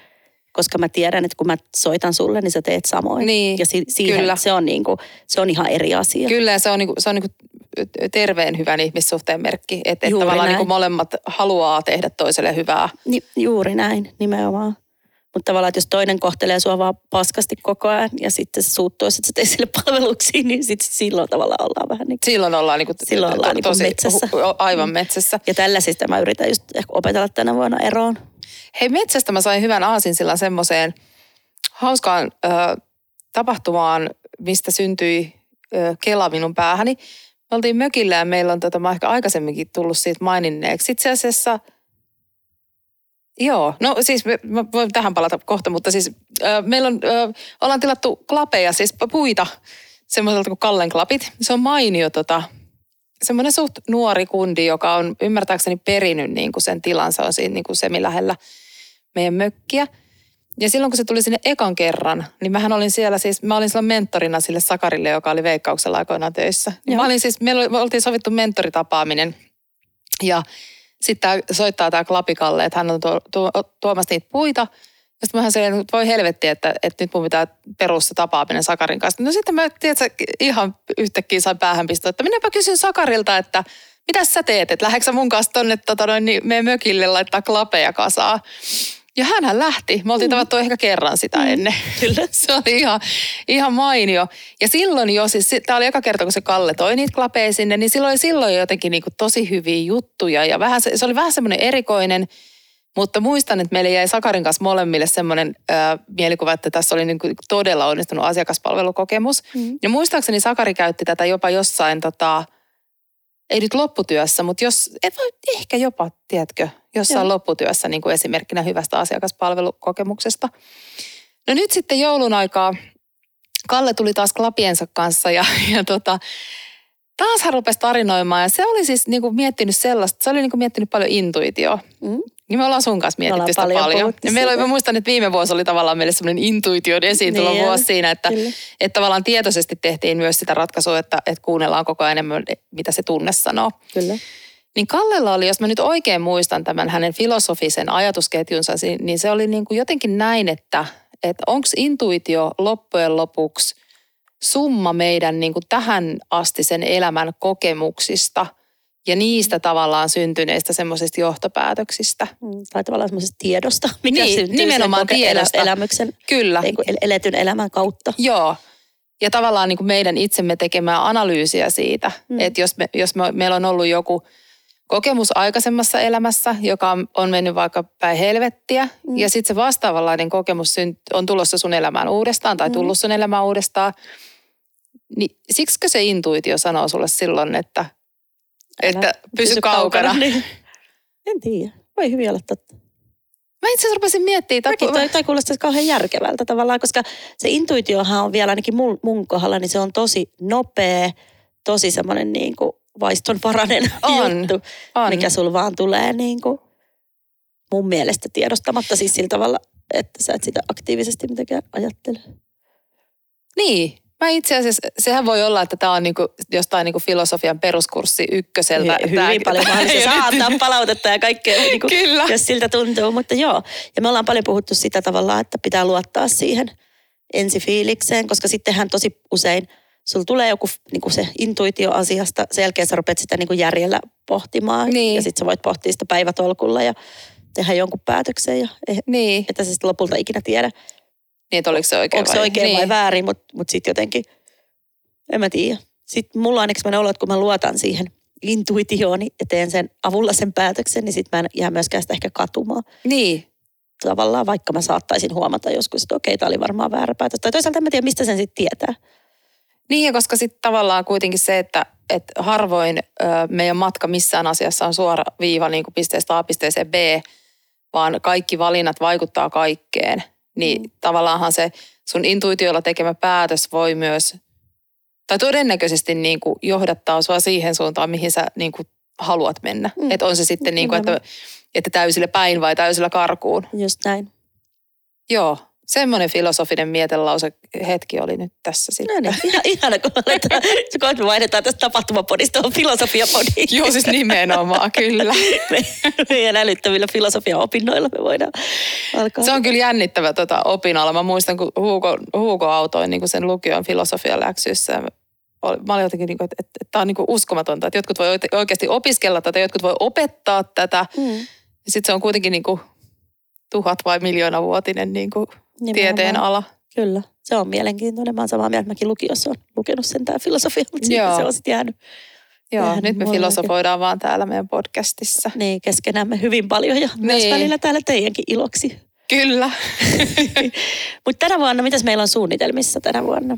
Koska mä tiedän, että kun mä soitan sulle, niin sä teet samoin. Niin, ja si- siihen, kyllä. se on, niinku, se on ihan eri asia. Kyllä, ja se on, niin kuin, se on niin kuin terveen hyvän ihmissuhteen merkki, että, Juuri tavallaan niin näin. kuin molemmat haluaa tehdä toiselle hyvää. Ni, juuri näin, nimenomaan. Mutta tavallaan, että jos toinen kohtelee sua vaan paskasti koko ajan ja sitten se suuttuu, että sä teet sille palveluksia, [LAUGHS] niin sit silloin tavallaan ollaan vähän niin kuin... Silloin ollaan, niin kuin, Silloin ollaan niin kuin metsässä. hu- aivan metsässä. Ja tällaisista mä yritän just ehkä opetella tänä vuonna eroon. Hei, metsästä mä sain hyvän aasinsillan semmoiseen hauskaan ö, tapahtumaan, mistä syntyi ö, Kela minun päähäni. Me oltiin mökillä ja meillä on, tota, mä ehkä aikaisemminkin tullut siitä maininneeksi. Itse asiassa, joo, no siis me, mä voin tähän palata kohta, mutta siis ö, meillä on, ö, ollaan tilattu klapeja, siis puita, semmoiselta kuin Kallen klapit. Se on mainio tota, semmoinen suht nuori kundi, joka on ymmärtääkseni perinyt niin kuin sen tilansa, on siinä niin kuin semi lähellä meidän mökkiä. Ja silloin kun se tuli sinne ekan kerran, niin mähän olin siellä siis, mä olin silloin mentorina sille Sakarille, joka oli Veikkauksella aikoinaan töissä. Niin mä olin siis, meillä oli, me oltiin sovittu mentoritapaaminen ja sitten soittaa tämä Klapikalle, että hän on tuo, tuo, tuomassa niitä puita. Ja sitten mähän sanoin, että voi helvetti, että, että nyt mun pitää perua se tapaaminen Sakarin kanssa. No sitten mä tiedätkö, ihan yhtäkkiä sain päähänpistoa, että minäpä kysyn Sakarilta, että mitä sä teet, että lähdetkö mun kanssa tonne tota noin, niin mökille laittaa klapeja kasaa. Ja hänhän lähti. Me oltiin mm. tavattu ehkä kerran sitä mm. ennen. [LAUGHS] Kyllä. se oli ihan, ihan mainio. Ja silloin jo, siis tämä oli eka kerta, kun se Kalle toi niitä klapeja sinne, niin silloin, silloin jotenkin niin kuin tosi hyviä juttuja. Ja vähän, se, oli vähän semmoinen erikoinen, mutta muistan, että meille jäi Sakarin kanssa molemmille semmoinen äh, mielikuva, että tässä oli niin kuin todella onnistunut asiakaspalvelukokemus. Mm. Ja muistaakseni Sakari käytti tätä jopa jossain, tota, ei nyt lopputyössä, mutta jos, et voi ehkä jopa, tiedätkö, jossain Joo. lopputyössä niin kuin esimerkkinä hyvästä asiakaspalvelukokemuksesta. No nyt sitten joulun aikaa Kalle tuli taas klapiensa kanssa ja, ja tota, taas hän rupesi tarinoimaan ja se oli siis niin kuin miettinyt sellaista, se oli niin kuin miettinyt paljon intuitioa. Mm. Niin me ollaan sun kanssa mietitty sitä paljon. paljon. Ja meillä oli, mä muistan, että viime vuosi oli tavallaan meille semmoinen intuition esiintulo niin, vuosi siinä, että, että tavallaan tietoisesti tehtiin myös sitä ratkaisua, että, että kuunnellaan koko ajan enemmän, mitä se tunne sanoo. Kyllä. Niin Kallella oli, jos mä nyt oikein muistan tämän hänen filosofisen ajatusketjunsa, niin se oli niin kuin jotenkin näin, että, että onko intuitio loppujen lopuksi summa meidän niin kuin tähän asti sen elämän kokemuksista – ja niistä tavallaan syntyneistä semmoisista johtopäätöksistä. Mm, tai tavallaan semmoisesta tiedosta, mikä niin, syntyy nimenomaan sen tiedosta. elämyksen, Kyllä. Niin kuin eletyn elämän kautta. Joo. Ja tavallaan niin kuin meidän itsemme tekemää analyysiä siitä, mm. että jos, me, jos me, meillä on ollut joku kokemus aikaisemmassa elämässä, joka on mennyt vaikka päin helvettiä, mm. ja sitten se vastaavanlainen kokemus on tulossa sun elämään uudestaan tai mm. tullut sun elämään uudestaan, niin siksikö se intuitio sanoo sulle silloin, että että pysy, pysy kaukana. kaukana [LAUGHS] niin. En tiedä. Voi hyvin olla totta. Mä itse asiassa rupesin miettimään. Tai, toi, toi kuulostaa kauhean järkevältä tavallaan, koska se intuitiohan on vielä ainakin mun, mun kohdalla, niin se on tosi nopea, tosi semmoinen niin kuin vaistonvarainen [LAUGHS] on, juttu, on. mikä sul vaan tulee niin kuin mun mielestä tiedostamatta siis sillä tavalla, että sä et sitä aktiivisesti mitenkään ajattele. Niin, Mä itse asiassa, sehän voi olla, että tämä on niinku jostain niinku filosofian peruskurssi ykköseltä. Hy- hyvin tää, paljon mahdollista. [LAUGHS] Saa antaa palautetta ja kaikkea, niinku, Kyllä. jos siltä tuntuu. Mutta joo, ja me ollaan paljon puhuttu sitä tavallaan, että pitää luottaa siihen ensifiilikseen, koska sittenhän tosi usein sulla tulee joku niinku se intuitio asiasta, sen jälkeen sä rupeat sitä niinku järjellä pohtimaan. Niin. Ja sitten sä voit pohtia sitä päivätolkulla ja tehdä jonkun päätöksen. Ja, niin. Että sä sitten lopulta ikinä tiedä, niin, että oliko se oikein Onko se vai? oikein niin. vai väärin, mutta mut sitten jotenkin, en mä tiedä. Sitten mulla on ainakin sellainen olo, että kun mä luotan siihen intuitiooni ja teen sen avulla sen päätöksen, niin sitten mä en jää myöskään sitä ehkä katumaan. Niin. Tavallaan vaikka mä saattaisin huomata joskus, että okei, tämä oli varmaan väärä päätös. Tai toisaalta en mä tiedä, mistä sen sitten tietää. Niin, ja koska sitten tavallaan kuitenkin se, että, että harvoin ö, meidän matka missään asiassa on suora viiva niin kuin pisteestä A pisteeseen B, vaan kaikki valinnat vaikuttaa kaikkeen niin mm. tavallaanhan se sun intuitiolla tekemä päätös voi myös, tai todennäköisesti niin kuin johdattaa sua siihen suuntaan, mihin sä niin kuin haluat mennä. Mm. Että on se sitten niin kuin, että, että täysillä päin vai täysillä karkuun. Just näin. Joo, semmoinen filosofinen mietelause hetki oli nyt tässä sitten. No niin, ihan, ihana, kun aletaan, [LAUGHS] kun me vaihdetaan tästä tapahtumapodista on filosofiapodiin. Joo, siis nimenomaan, kyllä. Me, [LAUGHS] meidän älyttävillä filosofiaopinnoilla me voidaan alkaa. Se on kyllä jännittävä tota, opinala. Mä muistan, kun Hugo, Hugo autoin niin kuin sen lukion filosofialäksyissä. Mä olin jotenkin, niin kuin, että, että, että tämä on niin kuin uskomatonta, että jotkut voi oikeasti opiskella tätä, jotkut voi opettaa tätä. Mm. Sitten se on kuitenkin niin kuin tuhat vai miljoona vuotinen niin kuin tieteen ala. Kyllä, se on mielenkiintoinen. Mä oon samaa mieltä, mäkin lukiossa on lukenut sen tämä filosofia, mutta Joo. se on sitten jäänyt. Joo, jäänyt nyt me filosofoidaan vaan täällä meidän podcastissa. Niin, keskenämme hyvin paljon ja niin. myös välillä täällä teidänkin iloksi. Kyllä. [LAUGHS] mutta tänä vuonna, mitäs meillä on suunnitelmissa tänä vuonna?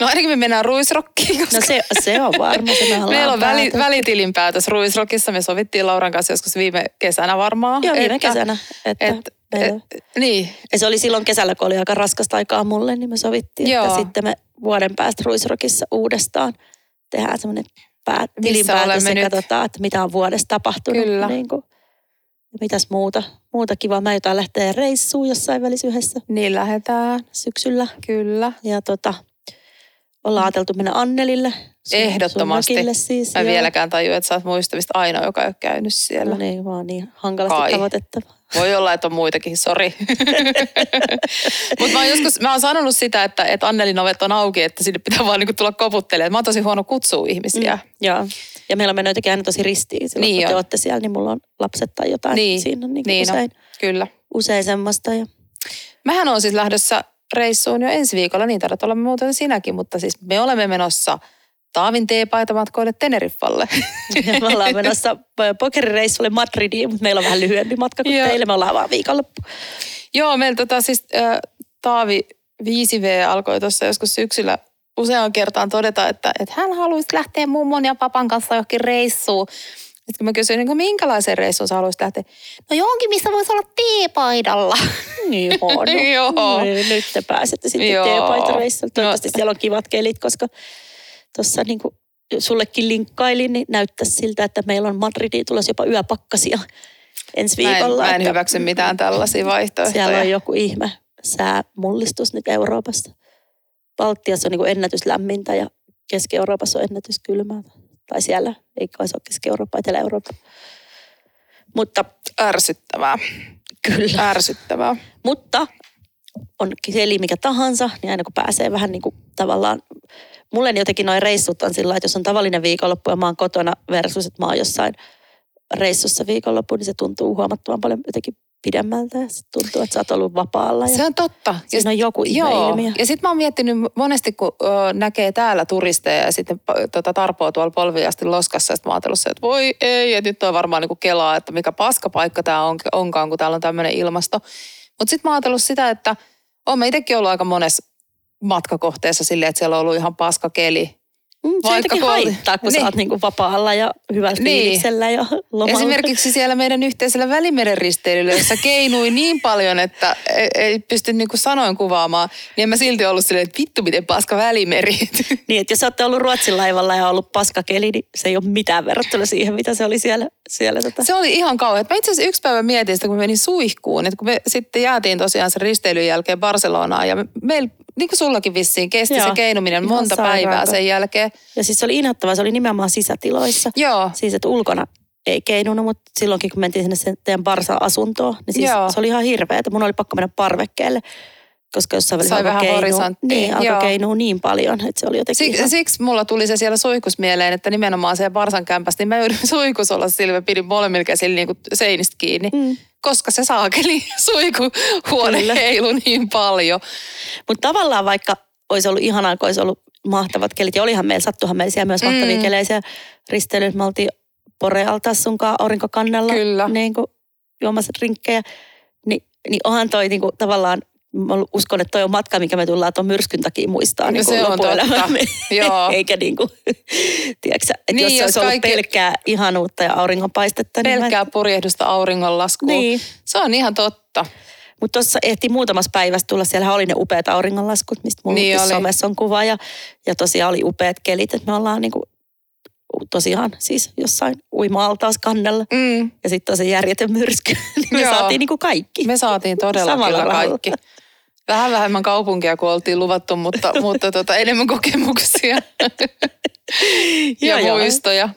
No ainakin me mennään ruisrokkiin. Koska... No se, se on varma, se me [LAUGHS] Meillä on väli, välitilinpäätös ruisrockissa. Me sovittiin Lauran kanssa joskus viime kesänä varmaan. Joo, viime että, kesänä. Että, et, niin. Ja se oli silloin kesällä, kun oli aika raskasta aikaa mulle, niin me sovittiin, Joo. että sitten me vuoden päästä ruisrokissa uudestaan tehdään semmoinen pää, tilinpäätös ja katsotaan, että mitä on vuodessa tapahtunut. Kyllä. Niin kuin, mitäs muuta, muuta kivaa. Mä jotain lähteä reissuun jossain välissä yhdessä. Niin lähdetään. Syksyllä. Kyllä. Ja tota, ollaan ajateltu mennä Annelille. Sun, Ehdottomasti. Sun siis, Mä joo. vieläkään tajua, että sä oot muistavista ainoa, joka ei ole käynyt siellä. No niin, vaan niin hankalasti Kai. tavoitettava. Voi olla, että on muitakin, sori. [LAUGHS] Mutta mä, joskus, mä oon sanonut sitä, että, että Annelin ovet on auki, että sinne pitää vaan niinku tulla koputtelemaan. Mä oon tosi huono kutsua ihmisiä. Mm, joo. Ja meillä on mennyt aina tosi ristiin. Silloin niin kun te olette siellä, niin mulla on lapset tai jotain. Niin, Siinä on niin niin usein. No, kyllä. usein semmoista. Ja... Mähän on siis lähdössä reissuun jo ensi viikolla, niin taidat olla muuten sinäkin, mutta siis me olemme menossa Taavin teepaitamatkoille Teneriffalle. [LAUGHS] me ollaan menossa pokerireissulle Madridiin, mutta meillä on vähän lyhyempi matka kuin Joo. teille. Me ollaan vaan viikonloppu. Joo, meillä tota siis äh, Taavi 5V alkoi tuossa joskus syksyllä useaan kertaan todeta, että, että hän haluaisi lähteä mummon ja papan kanssa johonkin reissuun. Sitten kun mä kysyin, niin minkälaisen reissuun sä haluaisit lähteä? No johonkin, missä voisi olla teepaidalla. Niin on. Joo. No, [LAUGHS] nyt te pääsette sitten teepaitareissuun. Toivottavasti no. siellä on kivat kelit, koska tuossa niin kuin sullekin linkkailin, niin näyttäisi siltä, että meillä on Madridiin tulossa jopa yöpakkasia ensi viikolla. Mä en, mä en hyväksy mitään tällaisia vaihtoehtoja. Siellä on joku ihme säämullistus nyt Euroopassa. Baltiassa on niin ennätyslämmintä ja Keski-Euroopassa on ennätyskylmää. Tai siellä, ei kai se ole Keski-Eurooppa, Etelä-Eurooppa. Mutta ärsyttävää. Kyllä. Ärsyttävää. Mutta on keli mikä tahansa, niin aina kun pääsee vähän niin kuin tavallaan, mulle jotenkin noin reissut on sillä että jos on tavallinen viikonloppu ja mä oon kotona versus, että mä oon jossain reissussa viikonloppu, niin se tuntuu huomattavan paljon jotenkin pidemmältä ja sit tuntuu, että sä oot ollut vapaalla. Ja se on totta. Siinä on joku joo. ilmiö. Ja sitten mä oon miettinyt monesti, kun ö, näkee täällä turisteja ja sitten tota, tarpoa tuolla polviasti loskassa, että mä oon se, että voi ei, että nyt on varmaan niinku kelaa, että mikä paskapaikka tämä on, onkaan, kun täällä on tämmöinen ilmasto. Mutta sitten mä oon sitä, että oon mä itsekin ollut aika monessa matkakohteessa silleen, että siellä on ollut ihan paska keli. Mm, se Vaikka jotenkin haittaa, kun niin. sä oot niinku vapaalla ja hyvällä niin. fiiliksellä ja lomalla. Esimerkiksi siellä meidän yhteisellä Välimeren risteilyllä, jossa keinui niin paljon, että ei, ei pysty niinku sanoin kuvaamaan, niin en mä silti ollut silleen, että vittu miten paska Välimeri. [LAUGHS] Niin, että jos olette ollut Ruotsin laivalla ja ollut paska keli, niin se ei ole mitään verrattuna siihen, mitä se oli siellä. siellä tota. Se oli ihan kauhean. Mä itse asiassa yksi päivä mietin sitä, kun menin suihkuun, että kun me sitten jäätiin tosiaan sen risteilyn jälkeen Barcelonaan ja meillä niin kuin sullakin vissiin, kesti Joo, se keinuminen monta päivää sen jälkeen. Ja siis se oli inhottavaa, se oli nimenomaan sisätiloissa. Joo. Siis että ulkona ei keinunut, mutta silloinkin kun mentiin sinne sen teidän Barsa-asuntoon, niin siis Joo. se oli ihan hirveä, että mun oli pakko mennä parvekkeelle koska jossain välissä Sai vähän keinuu, niin, alkoi keinua niin paljon, että se oli jotenkin Siksi, ihan... siksi mulla tuli se siellä suihkus mieleen, että nimenomaan se Barsan kämpästä, niin mä joudun [LAUGHS] suihkus olla sillä, mä pidin molemmilla käsillä niin seinistä kiinni. Mm koska se saakeli [LAUGHS] suikuhuone Kyllä. heilu niin paljon. Mutta tavallaan vaikka olisi ollut ihanaa, kun olisi ollut mahtavat kelit, ja olihan meillä, sattuhan meillä siellä myös mahtavia mm. kelejä risteilyt. Me oltiin Porealtaassa sunkaan aurinkokannella Kyllä. Niin kuin juomassa rinkkejä. Ni, niin onhan toi niin kuin, tavallaan mä uskon, että toi on matka, mikä me tullaan tuon myrskyn takia muistaa no niin se on totta. Joo. [LAUGHS] Eikä niin kuin, tiedätkö, että niin, jos, jos olisi kaikki... ollut pelkkää ihanuutta ja auringonpaistetta. Pelkkää niin purjehdusta auringonlaskua. Niin. Se on ihan totta. Mutta tuossa ehti muutamassa päivässä tulla, siellä oli ne upeat auringonlaskut, mistä mulla niin somessa on kuva. Ja, ja tosiaan oli upeat kelit, että me ollaan niin kuin tosiaan siis jossain uima-altaas kannella. Mm. Ja sitten on se järjetön myrsky. [LAUGHS] niin me Joo. saatiin niin kuin kaikki. Me saatiin todella kyllä kaikki. Vähän vähemmän kaupunkia kuin oltiin luvattu, mutta, [LAUGHS] mutta tota, enemmän kokemuksia [LAUGHS] ja joo, muistoja.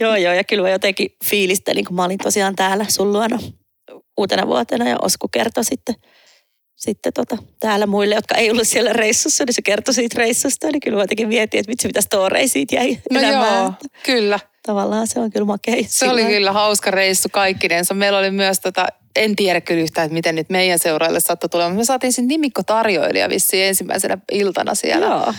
Joo, joo, ja kyllä mä jotenkin fiilistelin, kun mä olin tosiaan täällä sun luona uutena vuotena ja Osku kertoi sitten, sitten tota, täällä muille, jotka ei ollut siellä reissussa, niin se kertoi siitä reissusta, niin kyllä mä jotenkin mietin, että vitsi mitä storeja siitä jäi No elämään. joo, kyllä. Tavallaan se on kyllä makea. Se oli kyllä hauska reissu kaikkinensa. Meillä oli myös tota, en tiedä kyllä yhtään, että miten nyt meidän seuraajille saattoi tulla, mutta me saatiin sitten nimikkotarjoilija vissiin ensimmäisenä iltana siellä. Joo.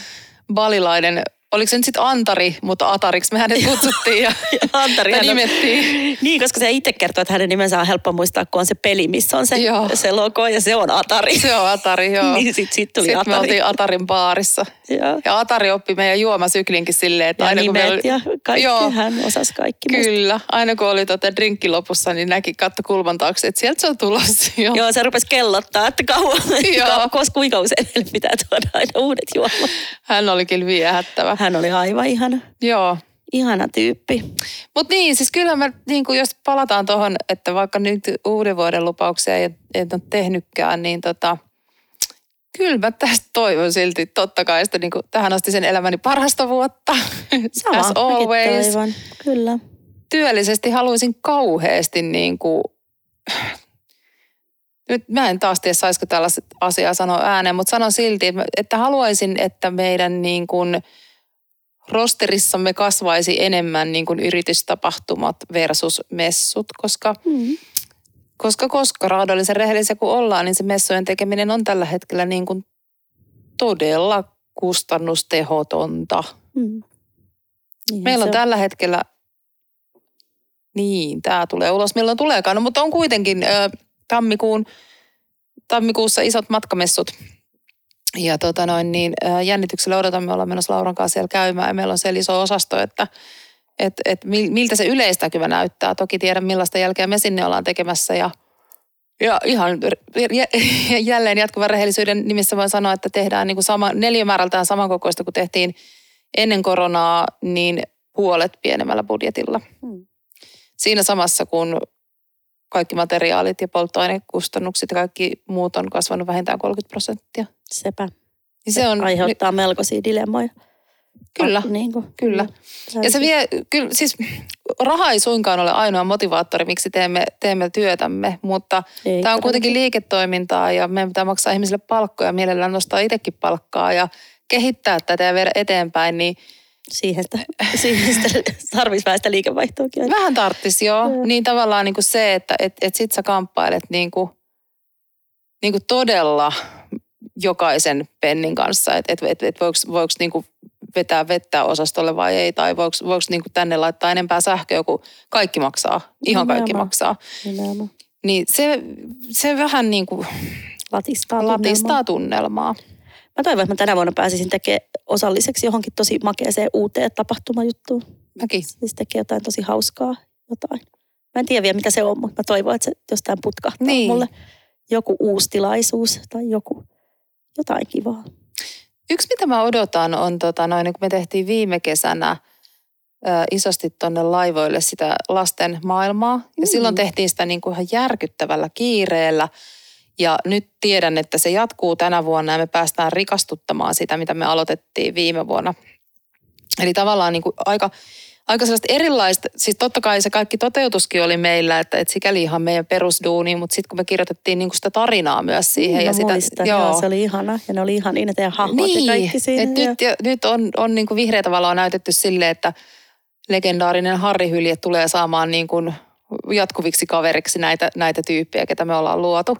Balilainen oliko se nyt sitten Antari, mutta Atariksi me hänet kutsuttiin ja, Antari ja nimettiin. Niin, koska se itse kertoo, että hänen nimensä on helppo muistaa, kun on se peli, missä on se, se logo ja se on Atari. Se on Atari, [LAUGHS] joo. niin sitten sit tuli sitten Atari. me oltiin Atarin baarissa. Joo. Ja Atari oppi meidän juomasyklinkin silleen, että ja aina kun meillä oli... ja kaikki, joo. hän osasi kaikki. Kyllä, musta. aina kun oli tota drinkki lopussa, niin näki katto kulman taakse, että sieltä se on tulossa. [LAUGHS] Joo, joo se rupesi kellottaa, että kauan, kauan [LAUGHS] kuinka usein pitää tuoda aina uudet juomat. Hän oli kyllä viehättävä. Hän oli aivan ihana. Joo. Ihana tyyppi. Mutta niin, siis kyllä mä, niin kuin jos palataan tuohon, että vaikka nyt uuden vuoden lupauksia ei, ei ole tehnytkään, niin tota, kyllä mä tästä toivon silti totta kai sitä niin kuin tähän asti sen elämäni parasta vuotta. [LAUGHS] Sama, As always. toivon. Kyllä. Työllisesti haluaisin kauheasti niin kuin, nyt mä en taas tiedä, saisiko tällaista asiaa sanoa ääneen, mutta sanon silti, että haluaisin, että meidän niin kuin, rosterissamme kasvaisi enemmän niin kuin yritystapahtumat versus messut, koska mm. koska koska raadollisen rehellisiä kun ollaan, niin se messujen tekeminen on tällä hetkellä niin kuin todella kustannustehotonta. Mm. Niin Meillä on se tällä hetkellä, niin tämä tulee ulos milloin tuleekaan, no, mutta on kuitenkin ö, tammikuun, tammikuussa isot matkamessut. Ja tota noin, niin, jännityksellä odotamme olla menossa Lauran kanssa siellä käymään ja meillä on siellä iso osasto, että et, et mil- miltä se yleisnäkymä näyttää. Toki tiedän millaista jälkeä me sinne ollaan tekemässä ja ja ihan [LAUGHS] jälleen jatkuvan rehellisyyden nimissä voin sanoa, että tehdään niin kuin sama, neliömäärältään samankokoista kuin tehtiin ennen koronaa, niin puolet pienemmällä budjetilla. Mm. Siinä samassa, kun kaikki materiaalit ja polttoainekustannukset ja kaikki muut on kasvanut vähintään 30 prosenttia. sepä. Niin se on, aiheuttaa melkoisia dilemmoja. kyllä, Niin kuin, kyllä. Ja se vie, kyllä siis raha ei suinkaan ole ainoa motivaattori, miksi teemme, teemme työtämme, mutta Ei tämä on kuitenkin liiketoimintaa ja meidän pitää maksaa ihmisille palkkoja, mielellään nostaa itsekin palkkaa ja kehittää tätä ja viedä eteenpäin, niin Siihen, sitä, [LAUGHS] siihen sitä [LAUGHS] tarvitsisi vähän sitä liikevaihtoakin. vähän tarttisi joo. Niin tavallaan niin kuin se, että et, et sit sä kamppailet niin kuin, niin kuin todella jokaisen pennin kanssa, että et, et, et voiko, voiko niin kuin vetää vettä osastolle vai ei, tai voiko, voiko niin kuin tänne laittaa enempää sähköä, kun kaikki maksaa, ihan kaikki Nimenomaan. maksaa. Nimenomaan. Niin se, se vähän niin kuin Latistaa, latistaa tunnelmaa. Mä toivon, että mä tänä vuonna pääsisin tekemään osalliseksi johonkin tosi makeeseen uuteen tapahtumajuttuun. Mäkin. Siis tekee jotain tosi hauskaa jotain. Mä en tiedä vielä mitä se on, mutta mä toivon, että se jostain putkahtaa Niin. mulle joku uusi tilaisuus tai joku, jotain kivaa. Yksi, mitä mä odotan, on tota, noin, kun me tehtiin viime kesänä ö, isosti tonne laivoille sitä lasten maailmaa. Ja Mm. silloin tehtiin sitä niin kuin ihan järkyttävällä kiireellä. Ja nyt tiedän, että se jatkuu tänä vuonna ja me päästään rikastuttamaan sitä, mitä me aloitettiin viime vuonna. Eli tavallaan niin kuin aika, aika sellaista erilaista, siis totta kai se kaikki toteutuskin oli meillä, että, että sikäli ihan meidän perusduuni, mutta sitten kun me kirjoitettiin niin kuin sitä tarinaa myös siihen. Niin, ja mä sitä, muistan, joo. se oli ihana. Ja ne oli ihan niin, ne teidän hahmot niin, ja kaikki siinä. Et nyt, ja, nyt on, on niin kuin vihreätä valoa näytetty sille, että legendaarinen Harri Hylje tulee saamaan niin kuin jatkuviksi kaveriksi näitä, näitä tyyppejä, ketä me ollaan luotu.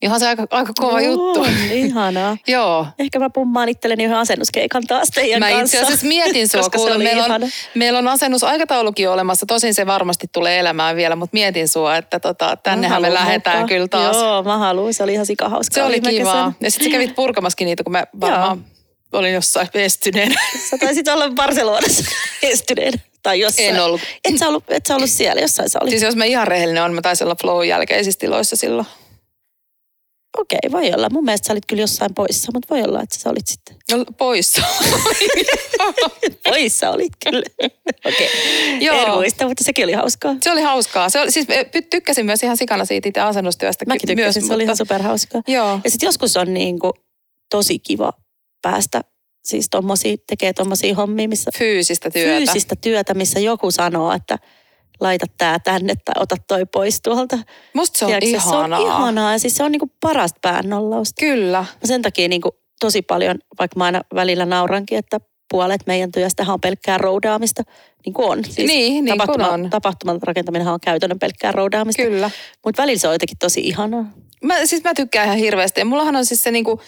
Niin onhan se aika, aika kova juttu. On, ihanaa. [LAUGHS] Joo. Ehkä mä pummaan itselleni yhden asennuskeikan taas teidän Mä kanssa. itse asiassa mietin sua, [LAUGHS] kuule, meillä on, meillä on asennusaikataulukin olemassa, tosin se varmasti tulee elämään vielä, mutta mietin sua, että tota, tännehän me Mä lähdetään mukaan. kyllä taas. Joo, mä haluan. Se oli ihan sikahauska. Se oli kivaa. Ja sitten sä kävit purkamaskin niitä, kun mä varmaan olin jossain estyneenä. Sä taisit olla Barcelonassa [LAUGHS] estyneen. Tai jossain. En ollut. Et sä ollut, et sä ollut siellä, jossain sä olit. Siis jos mä ihan rehellinen on, mä taisin olla flow jälkeisissä tiloissa silloin. Okei, voi olla. Mun mielestä sä olit kyllä jossain poissa, mutta voi olla, että sä olit sitten. No, poissa. [LAUGHS] Poissa olit kyllä. Okei. Joo. En muista, mutta sekin oli hauskaa. Se oli hauskaa. Se oli, siis eh, tykkäsin myös ihan sikana siitä itse asennustyöstä. Mäkin tykkäsin, myös, se oli ihan mutta- superhauskaa. Joo. Ja sitten joskus on niin kuin tosi kiva päästä siis tommosia, tekee tommosia hommia, missä Fyysistä työtä. fyysistä työtä, missä joku sanoo, että laita tää tänne tai ota toi pois tuolta. Musta se on Tiedätkö, ihanaa. Se on ihanaa ja siis se on niinku parasta päännollausta. Kyllä. Mä sen takia niinku tosi paljon, vaikka mä aina välillä naurankin, että puolet meidän työstähän on pelkkää roudaamista, niin kuin on. Siis Niin, niin kuin on. Tapahtuman rakentaminen on käytännön pelkkää roudaamista. Kyllä. Mutta välillä se on jotenkin tosi ihanaa. Mä, siis mä tykkään ihan hirveästi. Ja mullahan on siis se niinku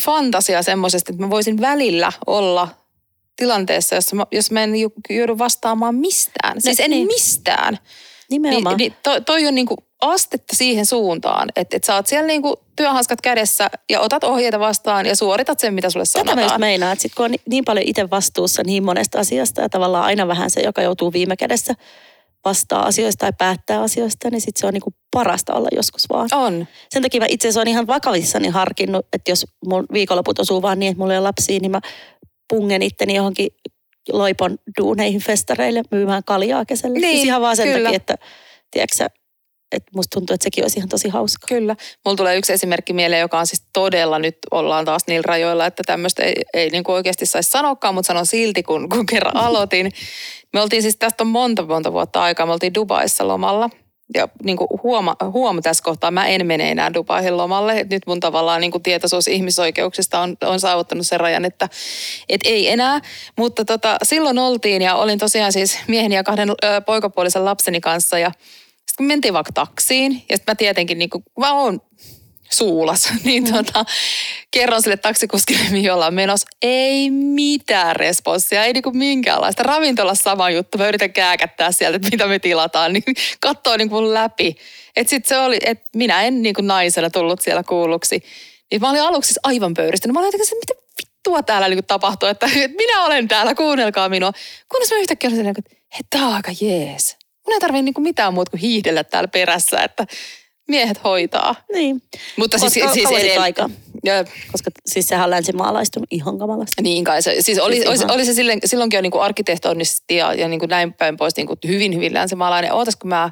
fantasia semmoisesta, että mä voisin välillä olla tilanteessa, jossa mä, jos mä en joudu vastaamaan mistään. Siis en niin. mistään. Nimenomaan. Niin, niin to, toi on niinku astetta siihen suuntaan, että et sä oot siellä niinku työhanskat kädessä ja otat ohjeita vastaan ja suoritat sen, mitä sulle Tätä mä just sanotaan. meinaan, että sit kun on ni- niin paljon itse vastuussa niin monesta asiasta ja tavallaan aina vähän se, joka joutuu viime kädessä vastaa asioista tai päättää asioista, niin sit se on niinku parasta olla joskus vaan. On. Sen takia mä itse asiassa olen ihan vakavissani harkinnut, että jos mun viikonloput osuu vaan niin, että mulla ei ole lapsia, niin mä pungen itteni johonkin loipon duuneihin festareille myymään kaljaa kesällä. Niin, siis ihan vaan sen kyllä. takia, että tiedätkö että musta tuntuu, että sekin olisi ihan tosi hauskaa. Kyllä. Mulla tulee yksi esimerkki mieleen, joka on siis todella, nyt ollaan taas niillä rajoilla, että tämmöistä ei, ei niin kuin oikeasti saisi sanoakaan, mutta sanon silti, kun, kun kerran aloitin. Me oltiin siis, tästä on monta monta vuotta aikaa, me oltiin Dubaissa lomalla. Ja niin kuin huoma, huoma tässä kohtaa, mä en mene enää Dubaihin lomalle. Et nyt mun tavallaan niin kuin tietoisuus ihmisoikeuksista on, on saavuttanut sen rajan, että et ei enää. Mutta tota, silloin oltiin ja olin tosiaan siis miehen ja kahden ö, poikapuolisen lapseni kanssa ja Sitten mentiin vaikka taksiin, ja sitten mä tietenkin, niin kun mä oon suulas, [LAUGHS] niin mm. kerron sille taksikuskille, mihin ollaan menossa. Ei mitään responssia, ei niinku minkäänlaista. Ravintolassa sama juttu, mä yritän kääkättää sieltä, että mitä me tilataan, [LAUGHS] niin katsoo niinku läpi. Että sit se oli, että minä en niinku naisena tullut siellä kuulluksi. Niin mä olin aluksi siis aivan pöyristynyt. Mä olin että mitä vittua täällä niinku tapahtuu, että, [LAUGHS] että minä olen täällä, kuunnelkaa minua. Kunnes mä yhtäkkiä olin että hei, tää on aika jees. Mun ei tarvitse niinku mitään muuta kuin hiihdellä täällä perässä, että miehet hoitaa. Niin. Mutta siis, Koska siis kauan edell- aika. Ja, Koska siis sehän on länsimaalaistunut ihan kamalasti. niin kai se, siis oli, Siis oli, ihan- oli se silloin, silloinkin jo niin kuin arkkitehtonisti ja, ja niin kuin näin päin pois niin kuin hyvin, hyvin länsimaalainen. Ootas, kun mä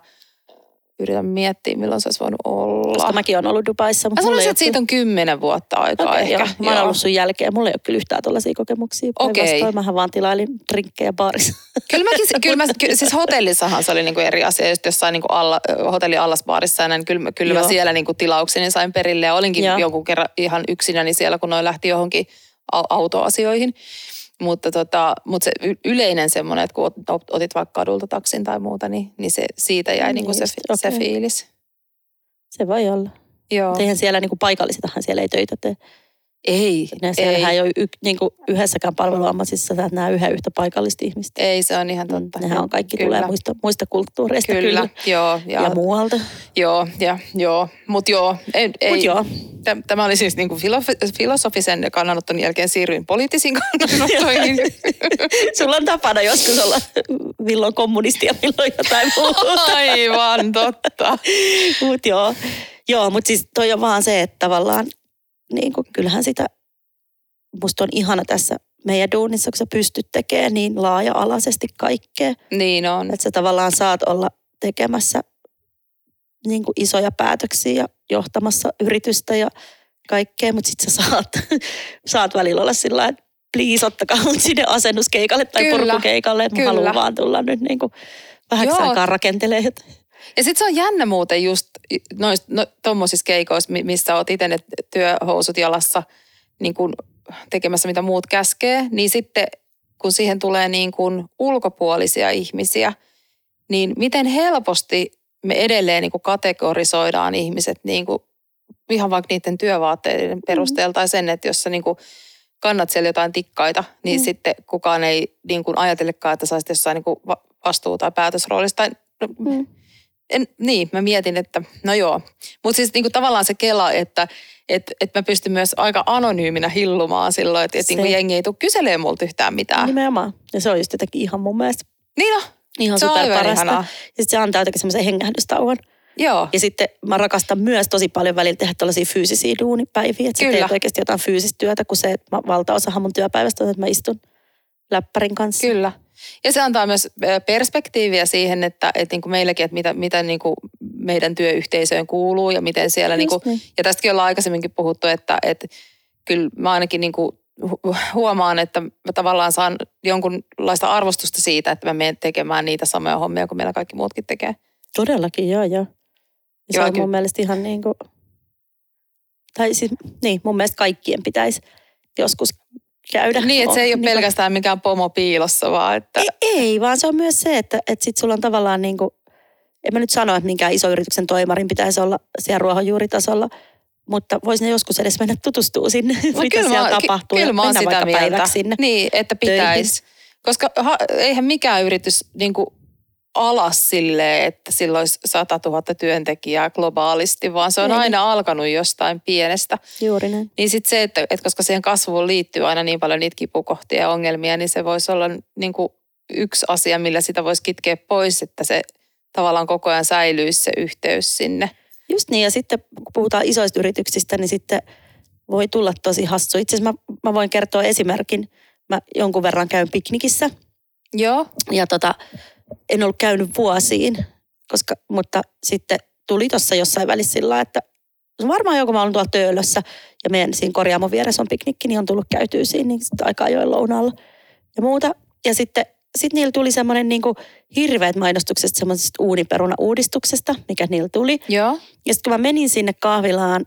yritän miettiä, milloin se olisi voinut olla. Koska mäkin olen ollut Dubaissa. Mutta Mä sanoisin, että siitä on kymmenen vuotta aikaa Okei, ehkä. joo. Mä oon ollut sun jälkeen. Mulla ei ole kyllä yhtään tällaisia kokemuksia. Okei. Päinvastoin Mähän vaan tilailin drinkkejä baarissa. Kyllä mäkin, [LAUGHS] kyllä mä, ky, siis hotellissahan se oli niinku eri asia, just jossain niinku alla, hotelli allasbaarissa ja näin, kyllä, kyllä mä siellä niinku tilaukseni sain perille ja olinkin Joo. jonkun kerran ihan yksinäni siellä, kun noin lähti johonkin au- autoasioihin. Mutta, tota, mutta se yleinen semmoinen, että kun ot- otit vaikka kadulta taksin tai muuta, niin, niin se, siitä jäi Niin niinku se, just, se fiilis. Se voi olla. Joo. Eihän siellä niinku paikallisitahan siellä ei töitä tee. Ei, siellähän ei, ei ole y, niinku yhdessäkään palveluammatissa, sä et näe yhden yhtä paikallista ihmistä. ei, se on ihan Mm, totta. Nehän on kaikki Kyllä. tulee muista, muista kulttuureista kyllä. Kyllä, joo. Ja, ja muualta. Joo, ja, joo. mutta joo, ei, ei, Mut joo. Täm- Tämä oli siis niin kuin filosofisen kannanoton jälkeen siirryin poliittisiin [LAUGHS] kannanottoihin. [LAUGHS] Sulla on tapana joskus olla milloin kommunisti ja milloin jotain muuta. [LAUGHS] Aivan totta. Mut joo, joo mutta siis toi on vaan se, että tavallaan niin kuin, kyllähän sitä, musta on ihana tässä meidän duunissa, kun sä pystyt tekemään niin laaja-alaisesti kaikkea. Niin on. Että sä tavallaan saat olla tekemässä niin kuin isoja päätöksiä ja johtamassa yritystä ja kaikkea, mutta sit sä saat, [LAUGHS] saat välillä olla sillä että please ottakaa mut sinne asennuskeikalle tai Kyllä, purkukeikalle, että mä haluan vaan tulla nyt niin kuin vähäksi Joo. aikaa rakentelemaan. Ja sitten se on jännä muuten just nois, no, tommosissa keikoissa, mi- missä oot itse ne työhousut jalassa niin kun tekemässä mitä muut käskee, niin sitten kun siihen tulee niin kun ulkopuolisia ihmisiä, niin miten helposti me edelleen niin kategorisoidaan ihmiset niin kun ihan vaikka niiden työvaatteiden perusteella tai sen, että jos sä niin kannat siellä jotain tikkaita, niin Mm. sitten kukaan ei niin ajatellekaan, että sä olisit jossain niin va- vastuu- tai päätösroolissa. Tai, no, Mm. En, niin, mä mietin, että no joo. Mutta siis niinku tavallaan se kela, että et, et mä pystyn myös aika anonyyminä hillumaan silloin, että et niinku jengi ei tule kyselemään multa yhtään mitään. Nimenomaan. Ja se on just jotenkin ihan mun mielestä Niin no, ihan se on super parasta. Ja sitten se antaa jotenkin semmoisen hengähdystauon. Joo, Ja sitten mä rakastan myös tosi paljon välillä tehdä tällaisia fyysisiä duunipäiviä. Että sä Kyllä. teet oikeasti jotain fyysistä työtä, kun se, että mä, valtaosahan mun työpäivästä on, että mä istun läppärin kanssa. kyllä. Ja se antaa myös perspektiiviä siihen, että et niinku meilläkin, että mitä, mitä niinku meidän työyhteisöön kuuluu ja miten siellä... Niinku, Just niin. ja tästäkin ollaan aikaisemminkin puhuttu, että, että kyllä mä ainakin niinku hu- huomaan, että mä tavallaan saan jonkunlaista arvostusta siitä, että mä menen tekemään niitä samoja hommia kuin meillä kaikki muutkin tekee. Todellakin, joo, joo. Ja se on mun mielestä ihan niin kuin, tai siis, niin, mun mielestä kaikkien pitäisi joskus käydä. Niin, että se ei ole niin pelkästään mikään pomo piilossa, vaan että... Ei, ei, vaan se on myös se, että, että sit sulla on tavallaan niin kuin, en mä nyt sano, että minkään iso yrityksen toimarin pitäisi olla siellä ruohonjuuritasolla, mutta voisi ne joskus edes mennä tutustuu sinne, No [LAUGHS] mitä siellä mä- tapahtuu kyllä mä oon sitä vaikka mieltä. sinne. Niin, että töihin. pitäisi. Koska ha, eihän mikään yritys niin kuin alas silleen, että sillä olisi 100 000 työntekijää globaalisti, vaan se on Ei. aina alkanut jostain pienestä. Juuri näin. Niin sitten se, että, että koska siihen kasvuun liittyy aina niin paljon niitä kipukohtia ja ongelmia, niin se voisi olla niin kuin yksi asia, millä sitä voisi kitkeä pois, että se tavallaan koko ajan säilyisi se yhteys sinne. Just niin, ja sitten kun puhutaan isoista yrityksistä, niin sitten voi tulla tosi hassu. Itse asiassa mä, mä voin kertoa esimerkin. Mä jonkun verran käyn piknikissä Joo, ja tota, en ollut käynyt vuosiin, koska, mutta sitten tuli tuossa jossain välissä sillä että varmaan joku mä olen tuolla Töölössä ja meidän siinä korjaamon vieressä on piknikki, niin on tullut käytyä siinä niin sitten aika ajoin lounaalla ja muuta. Ja sitten sit niillä tuli semmoinen niin hirveät mainostukset semmoisesta uuniperuna-uudistuksesta, mikä niillä tuli. joo. Ja sitten kun mä menin sinne kahvilaan,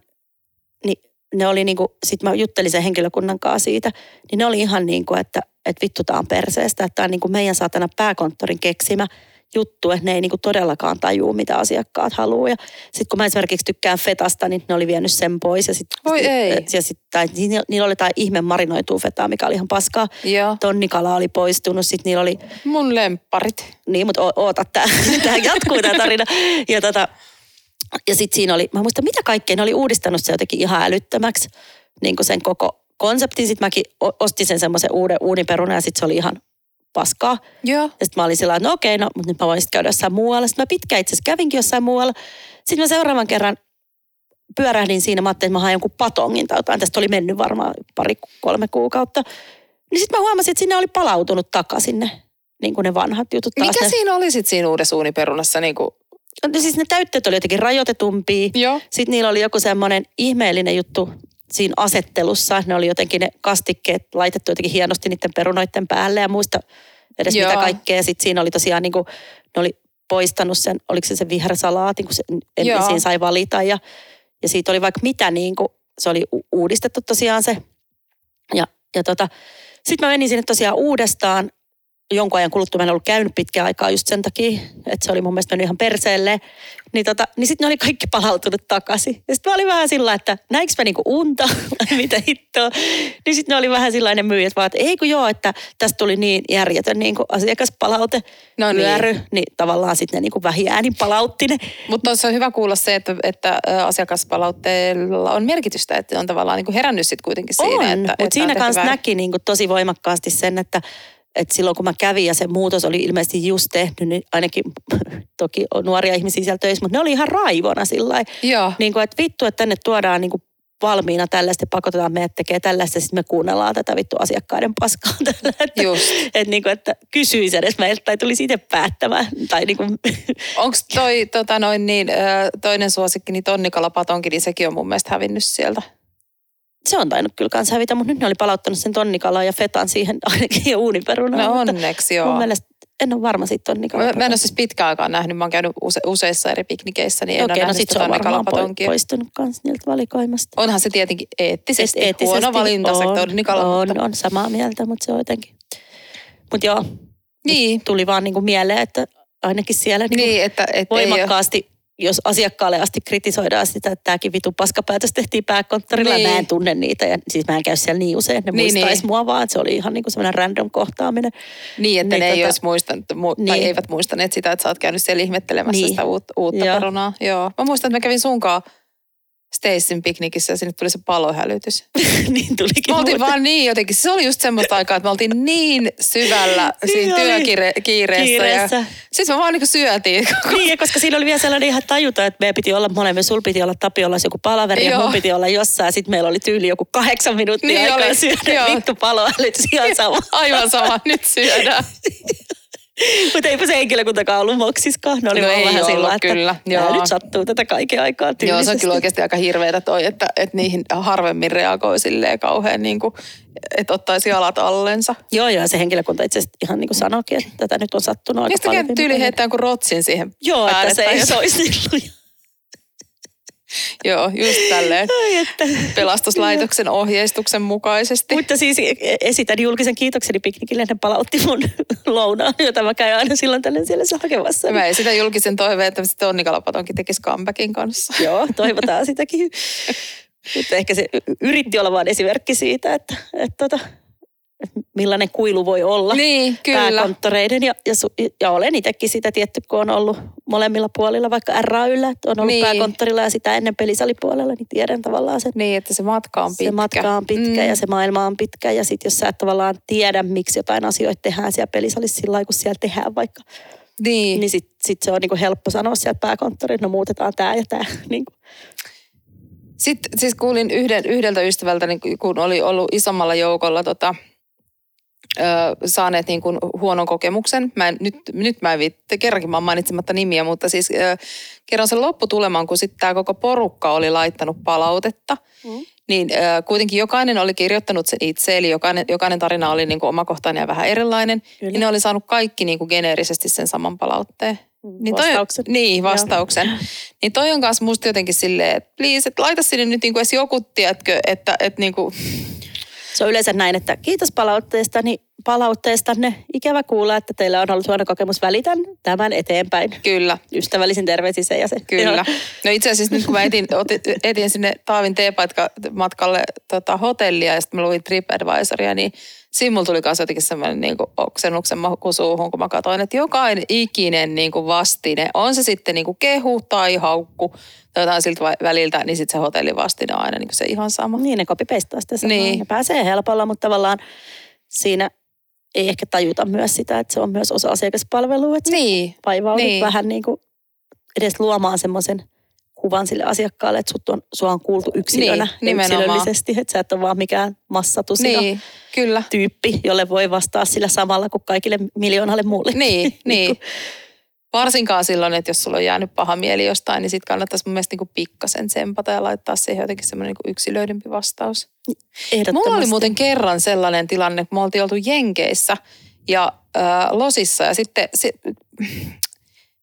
niin ne oli niinku, sit mä juttelin sen henkilökunnan kanssa siitä, niin ne oli ihan niin kuin, että, että vittu tää on perseestä, että tää on niinku meidän saatana pääkonttorin keksimä. juttu, että ne ei niinku todellakaan tajuu, mitä asiakkaat haluaa. Ja sitten kun mä esimerkiksi tykkään fetasta, niin ne oli vienyt sen pois. Ja sit, Voi ei. Ja sit, tai, niillä, niillä oli jotain ihme marinoitua fetaa, mikä oli ihan paskaa. Joo. Tonnikala oli poistunut, sitten niillä oli Mun lempparit. niin, mutta o- oota, tämä jatkuu tämä tarina. Ja, tota, ja sitten siinä oli, mä muistan mitä kaikkea, ne oli uudistanut se jotenkin ihan älyttömäksi, niin kuin sen koko konseptin. Sitten mäkin ostin sen semmoisen uuden uuniperunan ja sitten se oli ihan paskaa. Joo. Ja sitten mä olin sillä että no okei, no, mutta nyt mä voin sitten käydä jossain muualla. Sitten mä pitkään itse asiassa kävinkin jossain muualla. Sitten mä seuraavan kerran pyörähdin siinä, mä ajattelin, että mä haen jonkun patongin tai jotain. Tästä oli mennyt varmaan pari, kolme kuukautta. Niin sitten mä huomasin, että sinne oli palautunut takaisin ne, niin kuin ne vanhat jutut. Taas Mikä ne, siinä oli sitten siinä uudessa uuniperunassa? Niin kuin... No siis ne täytteet oli jotenkin rajoitetumpia. Joo. Sitten niillä oli joku semmoinen ihmeellinen juttu siinä asettelussa. Ne oli jotenkin ne kastikkeet laitettu jotenkin hienosti niiden perunoiden päälle ja muista edes Joo. mitä kaikkea. Sitten siinä oli tosiaan niin kuin, ne oli poistanut sen, oliko se se vihersalaatin, kun se, en, siinä sai valita. Ja, ja siitä oli vaikka mitä niin kuin, se oli u- uudistettu tosiaan se. Ja, ja tota, sitten mä menin sinne tosiaan uudestaan jonkun ajan kuluttua. Mä en ollut käynyt pitkään aikaa just sen takia, että se oli mun mielestä mennyt ihan perseelle. Niin, tota, niin sitten ne oli kaikki palautunut takaisin. Ja sitten mä olin vähän sillä että näinkö mä niinku unta, [LAUGHS] vai mitä hittoa. Niin sitten ne oli vähän sellainen myyjät vaan, että ei kun joo, että tästä tuli niin järjetön niinku asiakaspalaute, No niin. vyöry. Niin tavallaan sitten ne niinku vähiäänin palautti ne. Mutta tuossa on hyvä kuulla se, että, että asiakaspalautteella on merkitystä, että on tavallaan niin kuin herännyt sitten kuitenkin siinä. on, että, mutta että siinä kanssa näki niinku tosi voimakkaasti sen, että että silloin kun mä kävin ja se muutos oli ilmeisesti just tehty, niin ainakin [LAUGHS] toki on nuoria ihmisiä siellä töissä, mutta ne oli ihan raivona sillä niin kuin, että vittu, että tänne tuodaan niin kuin valmiina tällaista, pakotetaan meidät tekee tällaista, sitten me kuunnellaan tätä vittu asiakkaiden paskaa [LAUGHS] tällä. Että, Just. että, niin kuin, että kysyisi edes meiltä tai tulisi itse päättämään. Tai niin kuin, [LAUGHS] Onko toi tota noin niin, toinen suosikki, niin tonnikalapatonki, niin sekin on mun mielestä hävinnyt sieltä. Se on tainnut kyllä kanssa hävitä, mutta nyt ne oli palauttanut sen tonnikalan ja fetan siihen [LAUGHS] ainakin ja uuniperunaan. No onneksi Mun joo. mielestä en ole varma siitä tonnikalan. Mä, mä en ole siis pitkään aikaan nähnyt, mä oon käynyt use, useissa eri piknikeissä, niin en Okei, ole no nähnyt sitä on tonnikalapatonkia. poistunut kanssa niiltä valikoimasta. Onhan se tietenkin eettisesti, Et eettisesti huono valinta se tonnikala. on, mutta- on, samaa mieltä, mutta se on jotenkin. Mutta joo, Niin, tuli vaan niin kuin mieleen, että ainakin siellä niin kuin niin että, ole, voimakkaasti, jos asiakkaalle asti kritisoidaan sitä, että tämäkin vitu paskapäätös tehtiin pääkonttorilla. Niin. Mä en tunne niitä ja siis mä en käy siellä niin usein, että ne Niin, niin, muistaisi niin. mua vaan, että se oli ihan niin kuin semmoinen random kohtaaminen. niin, että niin ne ei tota- olisi muistanut, mu, tai Niin. eivät muistaneet sitä, että sä oot käynyt siellä ihmettelemässä Niin. sitä uutta, uutta Joo. perunaa. Joo. Mä muistan, että mä kävin sunkaan Stacyn piknikissä ja sinne tuli se palohälytys. [LAUGHS] niin tulikin Me oltiin muuten. vaan niin jotenkin, se oli just semmoista aikaa, että me oltiin niin syvällä [LAUGHS] siinä oli. työkiireessä. Kiireessä. Ja sitten me vaan niin syötiin. Niin, ja koska siinä oli vielä sellainen ihan tajuta, että meidän piti olla molemmin, sul piti olla Tapiolla joku palaveri ja Joo. mun piti olla jossain. Sitten meillä oli tyyli joku kahdeksan minuuttia Niin aikaa oli, syödä joo. vittu paloälytys ihan [LAUGHS] sama. Aivan sama, nyt syödään. Mutta eipä se henkilökuntakaan ollut moksiskaan. Ne oli No vaan ei vähän sillä, että kyllä, "Tää joo. nyt sattuu tätä kaiken aikaa Joo, se on tyylisesti. kyllä oikeasti aika hirveetä toi, että, että niihin harvemmin reagoi silleen kauhean niin kuin, että ottaisi jalat allensa. Joo, joo, se henkilökunta itse asiassa ihan niin kuin sanoikin, että tätä nyt on sattunut aika Mistä paljon. tyyli viime heittää kuin rotsin siihen Joo, että se ei soisi niin [LAUGHS] Joo, just tälleen Ai, että. pelastuslaitoksen ohjeistuksen mukaisesti. Mutta siis esitän julkisen kiitokseni piknikille, ne palautti mun [LAUGHS] lounaan, jota mä käyn aina silloin tällöin siellä hakemassa. Mä esitän julkisen toiveen, että se tonnikalapatonkin tekisi comebackin kanssa. [LAUGHS] Joo, toivotaan sitäkin. Mutta ehkä se yritti olla vain esimerkki siitä, että, että, tota, että millainen kuilu voi olla Niin, kyllä. pääkonttoreiden. Ja, ja, su- ja olen itsekin sitä tietty, kun on ollut molemmilla puolilla, vaikka RAYllä, että on ollut Niin. niin. pääkonttorilla ja sitä ennen pelisalipuolella, niin tiedän tavallaan sen. Niin, että se matka on pitkä. Se matka on pitkä Mm. ja se maailma on pitkä. Ja sitten jos sä et tavallaan tiedä, miksi jotain asioita tehdään siellä pelisalissa sillä lailla, kun siellä tehdään vaikka, Niin. niin sitten sit se on niinku helppo sanoa sieltä pääkonttorilla, no muutetaan tämä ja tämä. [LAUGHS] Niinku. Sitten siis kuulin yhden, yhdeltä ystävältä, niin kun oli ollut isommalla joukolla tota, ö, saaneet niin kuin huonon kokemuksen. Mä en, nyt, nyt mä en viitte, kerrankin mä oon mainitsematta nimiä, mutta siis ö, kerron sen lopputuleman, kun sitten tämä koko porukka oli laittanut palautetta. Mm. Niin ö, kuitenkin jokainen oli kirjoittanut sen itse, eli jokainen, jokainen tarina oli niin kuin omakohtainen ja vähän erilainen. Kyllä. Ja ne oli saanut kaikki niin kuin geneerisesti sen saman palautteen. Niin toi, Vastauksen. Niin, vastauksen. [LAUGHS] Niin toi on kanssa musta jotenkin silleen, että please, että laita sinne nyt niinku edes joku, tiedätkö, että, että niinku, Se on yleensä näin, että kiitos palautteesta, niin palautteestanne. Ikävä kuulla, että teillä on ollut huono kokemus. Välitän tämän eteenpäin. Kyllä, Ystävällisin terveisin se ja se. kyllä. No itse asiassa nyt kun mä etin, otin, etin sinne Taavin teepatka-matkalle tota, hotellia ja sitten mä luin TripAdvisoria, niin siinä mulla tuli kanssa jotenkin semmoinen niin oksennuksen maku suuhun, kun mä katsoin, että jokainen ikinen niin kuin vastine, on se sitten niin kuin kehu tai haukku tai jotain siltä väliltä, niin sitten se hotellivastine on aina niin kuin se ihan sama. Niin, ne copy-pastaa sitä samaa. Niin. Ne pääsee helpolla, mutta tavallaan siinä ei ehkä tajuta myös sitä, että se on myös osa asiakaspalvelua. Että Niin, vaivaudut Niin. vähän niin kuin edes luomaan semmoisen kuvan sille asiakkaalle, että sut on, sua on kuultu yksilönä Niin, nimenomaan. yksilöllisesti, että sä et ole vaan mikään massatusina niin, kyllä. tyyppi, jolle voi vastaa sillä samalla kuin kaikille miljoonalle muulle. Niin, [LAUGHS] niin. Varsinkaan silloin, että jos sulla on jäänyt paha mieli jostain, niin sitten kannattaisi mun mielestä niinku pikkasen tsempata ja laittaa siihen jotenkin semmoinen niinku yksilöidympi vastaus. Ehdottomasti. Mulla oli muuten kerran sellainen tilanne, kun me oltiin oltu Jenkeissä ja äh, Losissa ja sitten se,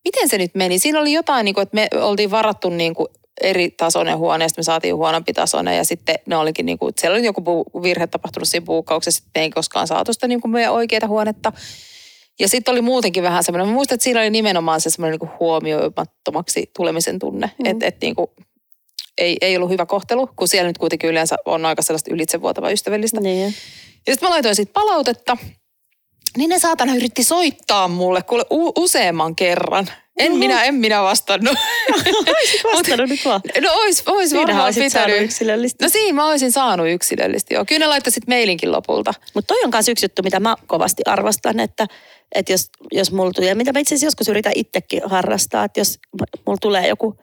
miten se nyt meni? Siinä oli jotain, niin kuin, että me oltiin varattu niin kuin eri tasoinen huone ja sitten me saatiin huonompi tasoinen ja sitten ne olikin niin kuin, siellä oli joku virhe tapahtunut siinä buukkauksessa, sitten me ei koskaan saatu sitä niin kuin meidän oikeita huonetta. Ja sitten oli muutenkin vähän semmoinen, mä muistan, että siinä oli nimenomaan se semmoinen niin huomioimattomaksi tulemisen tunne, Mm. että et niin kuin, ei, ei ollut hyvä kohtelu, kun siellä nyt kuitenkin yleensä on aika sellaista ylitsevuotavaa ystävällistä. Niin. Ja sitten mä laitoin siitä palautetta, niin ne saatana yritti soittaa mulle kuule u- useamman kerran. En Oho. minä, en minä vastannut. [LAUGHS] Olisit vastannut nyt vaan. no ois, ois varmaan pitänyt. yksilöllistä. No siinä mä olisin saanut yksilöllisesti, joo. Kyllä ne laittoi sitten mailinkin lopulta. Mutta toi on myös yksi juttu, mitä mä kovasti arvostan, että, että jos, jos mulla tulee, mitä mä itse asiassa joskus yritän itsekin harrastaa, että jos mulla tulee joku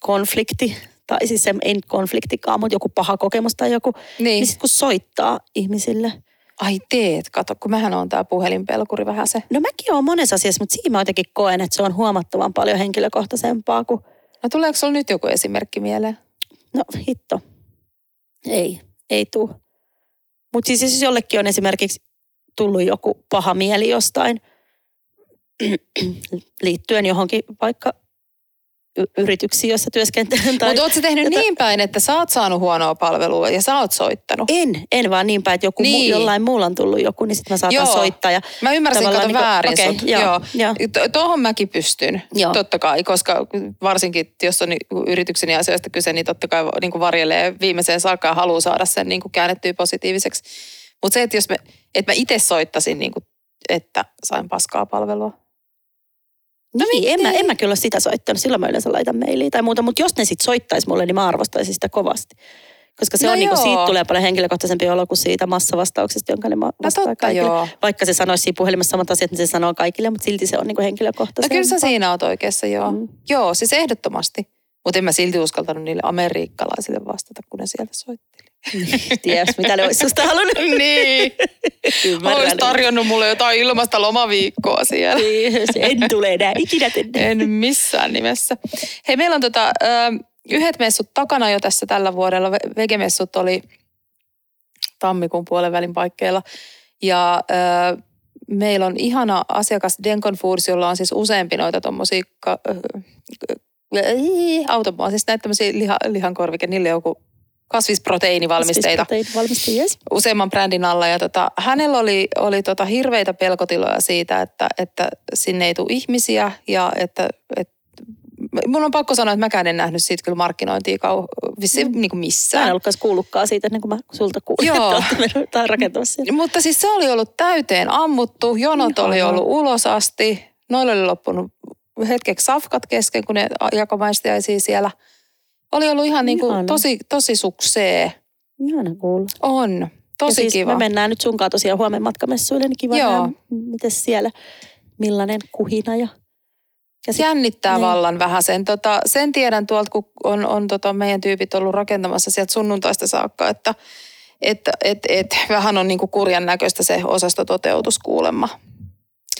konflikti, tai siis se ei konfliktikaan, mutta joku paha kokemus tai joku, niin, Niin. niin sitten kun soittaa ihmisille. Ai teet, kato, kun mähän on tää puhelinpelkuri vähän se. No mäkin olen monessa asiassa, mutta siinä mä jotenkin koen, että se on huomattavan paljon henkilökohtaisempaa kuin, No tuleeko sulla nyt joku esimerkki mieleen? no hitto, ei, ei tuu. Mutta siis jos jollekin on esimerkiksi tullut joku paha mieli jostain [CLEARS THROAT] liittyen johonkin vaikka y- yrityksiin, joissa työskentelen. Tai... Mutta ootko tehnyt jota- niin päin, että sä oot saanut huonoa palvelua ja sä oot soittanut? En, en vaan niin päin, että joku niin. Niin. mu, jollain muulla on tullut joku, niin sitten mä saatan Joo. soittaa. Ja Mä ymmärsin, kato niinku- väärin okei, sut. joo, Joo. joo. Tuohon mäkin pystyn, Joo. totta kai, koska varsinkin jos on yrityksen ja asioista kyse, niin totta kai niin varjelee viimeiseen saakka ja haluaa saada sen niin kuin käännettyä positiiviseksi. Mutta se, että jos me, että mä itse soittasin, niin kuin, että sain paskaa palvelua. No niin, en mä, miten? en mä kyllä sitä soittanut. Silloin mä yleensä laitan mailia tai muuta. Mutta jos ne sitten soittaisi mulle, niin mä arvostaisin sitä kovasti. Koska se No on niinku, joo. siitä tulee paljon henkilökohtaisempi olo kuin siitä massavastauksesta, jonka ne ma- vastaa No totta kaikille. joo. Vaikka se sanoisi siinä puhelimessa samat asiat, niin se sanoo kaikille, mutta silti se on niinku No henkilökohtaisempaa. kyllä sä siinä oot oikeassa, joo. Mm. Joo, siis ehdottomasti. Mutta en mä silti uskaltanut niille amerikkalaisille vastata, kun ne sieltä soitteli. Ties, mitä ne olisi susta halunnut. [LAUGHS] niin. Olisi tarjonnut mulle jotain ilmasta lomaviikkoa siellä. Niin, En tule enää ikinä tänne. En missään nimessä. Hei, meillä on tota, ö, yhdet messut takana jo tässä tällä vuodella. Ve- Vegemessut oli tammikuun puolen välin paikkeilla. Ja ö, meillä on ihana asiakas Denkon Foods, jolla on siis useampi noita tommosia ka- automaa, siis näitä tämmöisiä liha, lihankorvike, niille joku kasvisproteiinivalmisteita Valmisteita, yes. useamman brändin alla. Ja tota, hänellä oli, oli tota hirveitä pelkotiloja siitä, että, että sinne ei tule ihmisiä ja että, että Mun on pakko sanoa, että mäkään en nähnyt siitä kyllä markkinointia kau, vissi, Mm. niin kuin Mä en missään. ollutkaan kuullutkaan siitä ennen kuin mä sulta kuulin, Joo. että rakentamassa siellä. Mutta siis se oli ollut täyteen ammuttu, jonot Ihanaa. oli ollut ulos asti. Noille oli loppunut hetkeksi safkat kesken, kun ne jakomaistiaisia siellä. Oli ollut ihan niin kuin tosi, tosi suksee. Ihana kuulla. On. Ja Tosi siis kiva. Me mennään nyt sunkaan tosiaan huomenna matkamessuille, niin kiva Joo. miten siellä, millainen kuhina ja käsit- Jännittää Niin. vallan vähän sen. Tota, sen tiedän tuolta, kun on, on tota meidän tyypit ollut rakentamassa sieltä sunnuntaista saakka, että et, et, et, vähän on niinku kurjan näköistä se osastototeutus kuulemma.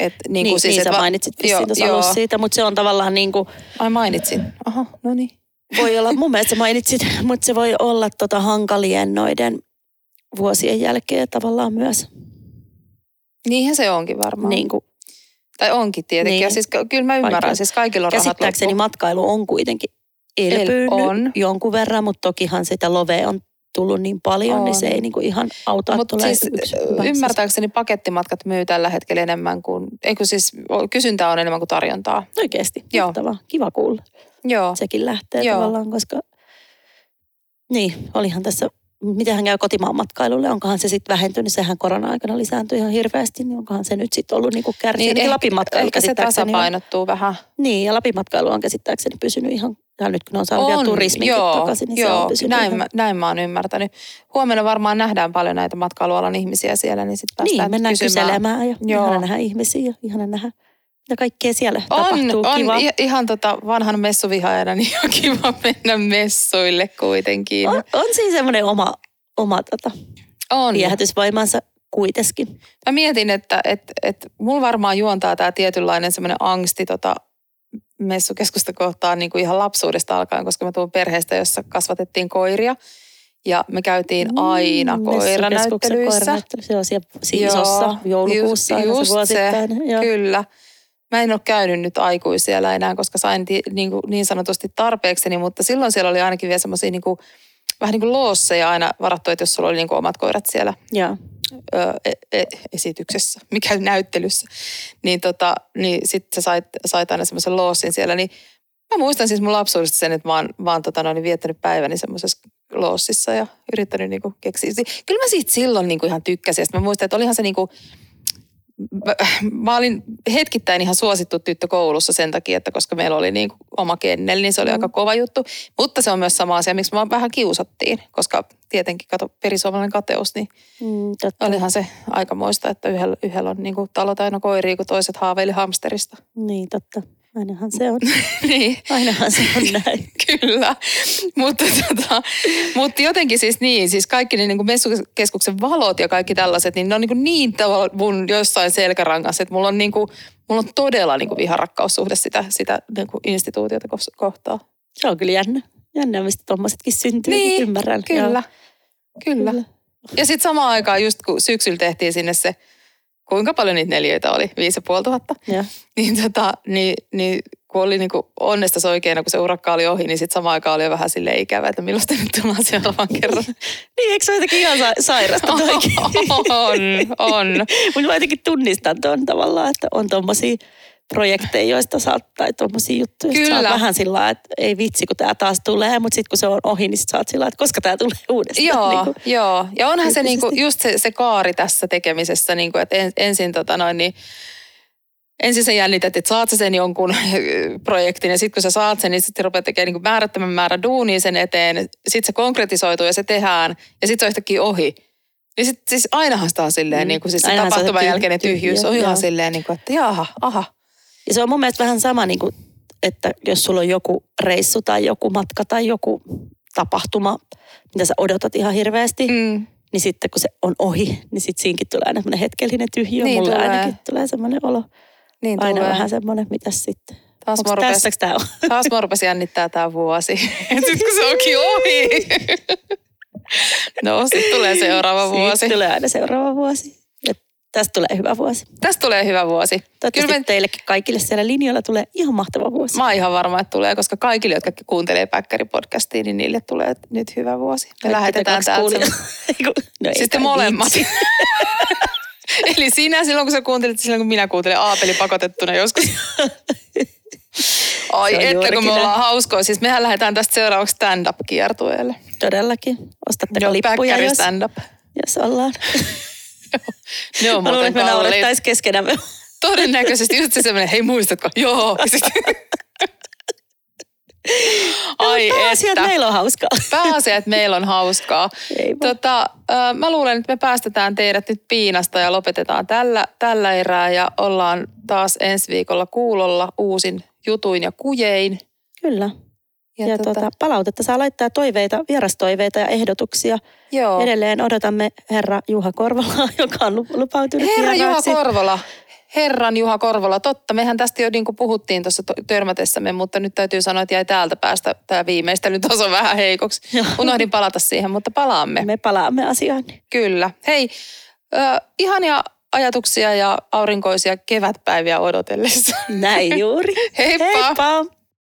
Et, niin, niin, siis, niin et sä mainitsit vissiin tuossa siitä, mutta se on tavallaan niin kuin, Ai mainitsin. Aha, no niin. Voi olla, mun mielestä mainitsit, mutta se voi olla tota hankalien noiden vuosien jälkeen tavallaan myös Niinhän se onkin varmaan. niin kuin, Tai onkin tietenkin. Niin. Ja siis ky- kyllä mä ymmärrän, Vaikea. siis kaikilla on rahat käsittääkseni loppu. matkailu on kuitenkin elpynyt on. jonkun verran, mutta tokihan sitä lovea on tullut niin paljon, on. niin se ei niin kuin ihan auta, Mutta siis yksi ymmärtääkseni pakettimatkat myy tällä hetkellä enemmän kuin, eikö siis kysyntää on enemmän kuin tarjontaa. Oikeasti, Joo. mahtavaa. Kiva kuulla. Joo. Sekin lähtee Joo. tavallaan, koska niin, olihan tässä, miten hän käy kotimaan matkailulle, onkohan se sitten vähentynyt, sehän korona-aikana lisääntyi ihan hirveästi, niin onkohan se nyt sitten ollut niinku kärsiä. Niin, Lapin matkailu ehkä se on- tasapainottuu vähän. Niin, ja Lapin matkailu on käsittääkseni pysynyt ihan, ja nyt kun on saanut vielä turisminkin joo, takaisin, niin joo, se on pysynyt näin, mä, näin mä oon ymmärtänyt. Huomenna varmaan nähdään paljon näitä matkailualan ihmisiä siellä, niin sitten Niin, päästään mennään kysymään. kyselemään ja Joo. ihana nähdä ihmisiä ja ihana nähdä, mitä kaikkea siellä On, tapahtuu. on Kiva. ihan tota vanhan messuvihaajana, niin on kiva mennä messuille kuitenkin. On, on siinä semmoinen oma, oma tota, on. viehätysvoimansa kuitenkin. Mä mietin, että et, et mulla varmaan juontaa tämä tietynlainen semmoinen angsti tota, messukeskusta kohtaan niin kuin ihan lapsuudesta alkaen, koska mä tuun perheestä, jossa kasvatettiin koiria. Ja me käytiin aina Mm, koiranäyttelyissä. koiranäyttely, Se on siellä Joo, siisossa joulukuussa just- just se, Joo. Kyllä. Mä en ole käynyt nyt aikuisiellä enää, koska sain ti, niin, kuin, niin sanotusti tarpeekseni, mutta silloin siellä oli ainakin vielä semmoisia niin kuin, vähän niin kuin loosseja aina varattu, että jos sulla oli niin kuin omat koirat siellä Joo. ö, e, e, esityksessä, mikä näyttelyssä, niin, tota, niin sitten sä sait, sait aina semmoisen loossin siellä. Niin mä muistan siis mun lapsuudesta sen, että mä oon, mä oon tota, noin, viettänyt päiväni semmoisessa loossissa ja yrittänyt niinku keksiä. Kyllä mä siitä silloin niinku ihan tykkäsin. Ja sit mä muistan, että olihan se niinku, mä, mä olin hetkittäin ihan suosittu tyttö koulussa sen takia, että koska meillä oli niin oma kennel, niin se oli Mm. aika kova juttu. Mutta se on myös sama asia, miksi mä vähän kiusattiin, koska tietenkin kato perisuomalainen kateus, niin Mm, totta. olihan se aikamoista, että yhdellä, yhdellä on niin kuin talo täynnä koiria, kun toiset haaveili hamsterista. Niin, totta. Ainahan se on. [LAUGHS] niin. Ainahan se on näin. [LAUGHS] Kyllä, mutta, tota, mutta jotenkin siis niin, siis kaikki ne niin kuin messukeskuksen valot ja kaikki tällaiset, niin ne on niin, kuin niin tavalla mun jossain selkärangassa, että mulla on, niin kuin, mulla on todella niin kuin viharakkaussuhde sitä, sitä niin kuin instituutiota kohtaan. Se on kyllä jännä. Jännä, mistä tuommoisetkin syntyy. Niin, ymmärrän. Kyllä, Joo. kyllä. kyllä. Ja sitten samaan aikaan just kun syksyllä tehtiin sinne se, kuinka paljon niitä neljöitä oli, viisi ja puoli tuhatta, Joo. niin, tota, niin, niin kun oli niinku onnesta oikeena, kun se urakka oli ohi, niin sitten samaan aikaan oli jo vähän sille ikävä, että milloin te nyt tullaan seuraavan kerran. [LAUGHS] Niin, eikö se ole jotenkin ihan sa- sairasta [LAUGHS] toikin? on, on. [LAUGHS] Mutta mä jotenkin tunnistan tuon tavallaan, että on tuommoisia projekteja, joista saat, tai tuommoisia juttuja, Kyllä. saat vähän sillä että ei vitsi, kun tämä taas tulee, mutta sitten kun se on ohi, niin sit saat sillä että koska tämä tulee [LAUGHS] uudestaan. Joo, Niin kuin, joo. Ja onhan se niinku, tyyppisesti. just se, se kaari tässä tekemisessä, niinku, että en, ensin tota noin, niin, ensin sä jännität, että saat sä sen jonkun [LAUGHS] projektin ja sitten kun sä saat sen, niin sitten rupeat tekemään niin määrättömän määrän duunia sen eteen. Sitten se konkretisoituu ja se tehdään ja sitten se on yhtäkkiä ohi. Niin sit, siis ainahan sitä on silleen, Mm. niin kuin siis se on tapahtuman jälkeinen tyhjyys on tyhjä, ihan joo. silleen, niin kuin, että jaha, aha. Ja se on mun mielestä vähän sama, niin kuin, että jos sulla on joku reissu tai joku matka tai joku tapahtuma, mitä sä odotat ihan hirveästi, mm. Niin sitten kun se on ohi, niin sitten siinäkin tulee aina semmoinen hetkellinen tyhjö. Niin Mulle tulee. ainakin tulee semmoinen olo. Niin Aina tulee. vähän semmoinen, mitäs sitten. Taas mä rupes, tää on? [LAUGHS] taas mä rupesin jännittää tää vuosi. [LAUGHS] Sitten kun se onkin ohi. [LAUGHS] no, sitten tulee seuraava vuosi. Siitä tulee aina seuraava vuosi. Tästä tulee hyvä vuosi. Tästä tulee hyvä vuosi. Toivottavasti Kyllä me, teillekin kaikille siellä linjoilla tulee ihan mahtava vuosi. mä oon ihan varma, että tulee, koska kaikille, jotka kuuntelee Päkkäri-podcastia, niin niille tulee nyt hyvä vuosi. Me Kaikki lähetetään täältä. [LAUGHS] no Siis te molemmat. [LAUGHS] Eli sinä silloin, kun sä kuuntelit, silloin kun minä kuuntelen Aapeli pakotettuna joskus. [LAUGHS] Ai että juurikin kun me ollaan hauskoja. Siis mehän lähdetään tästä seuraavaksi stand-up-kiertueelle. Todellakin. Ostatteko Joo, lippuja, jos, stand-up. jos ollaan. Ne on muuten me naurettaisiin keskenämme. Todennäköisesti just se semmoinen, hei muistatko? Joo. [LAUGHS] Ai Pääasia, että meillä on hauskaa. Pääasia, että meillä on hauskaa. Tota, mä luulen, että me päästetään teidät nyt piinasta ja lopetetaan tällä, tällä erää ja ollaan taas ensi viikolla kuulolla uusin jutuin ja kujein. Kyllä. Ja, ja tota, palautetta saa laittaa toiveita, vierastoiveita ja ehdotuksia. joo. Edelleen odotamme herra Juha Korvalaa, [LAUGHS] joka on lu- lupautunut Herra Juha vieraaksi. Korvola. Herran Juha Korvola. Totta, mehän tästä jo niin kuin puhuttiin tuossa törmätessämme, mutta nyt täytyy sanoa, että jäi täältä päästä tämä viimeistely taso [LAUGHS] vähän heikoksi. Joo. Unohdin palata siihen, mutta palaamme. Me palaamme asiaan. Kyllä. Hei, ö, ihania ajatuksia ja aurinkoisia kevätpäiviä odotellessa. Näin juuri. [LAUGHS] Heippa! Heippa!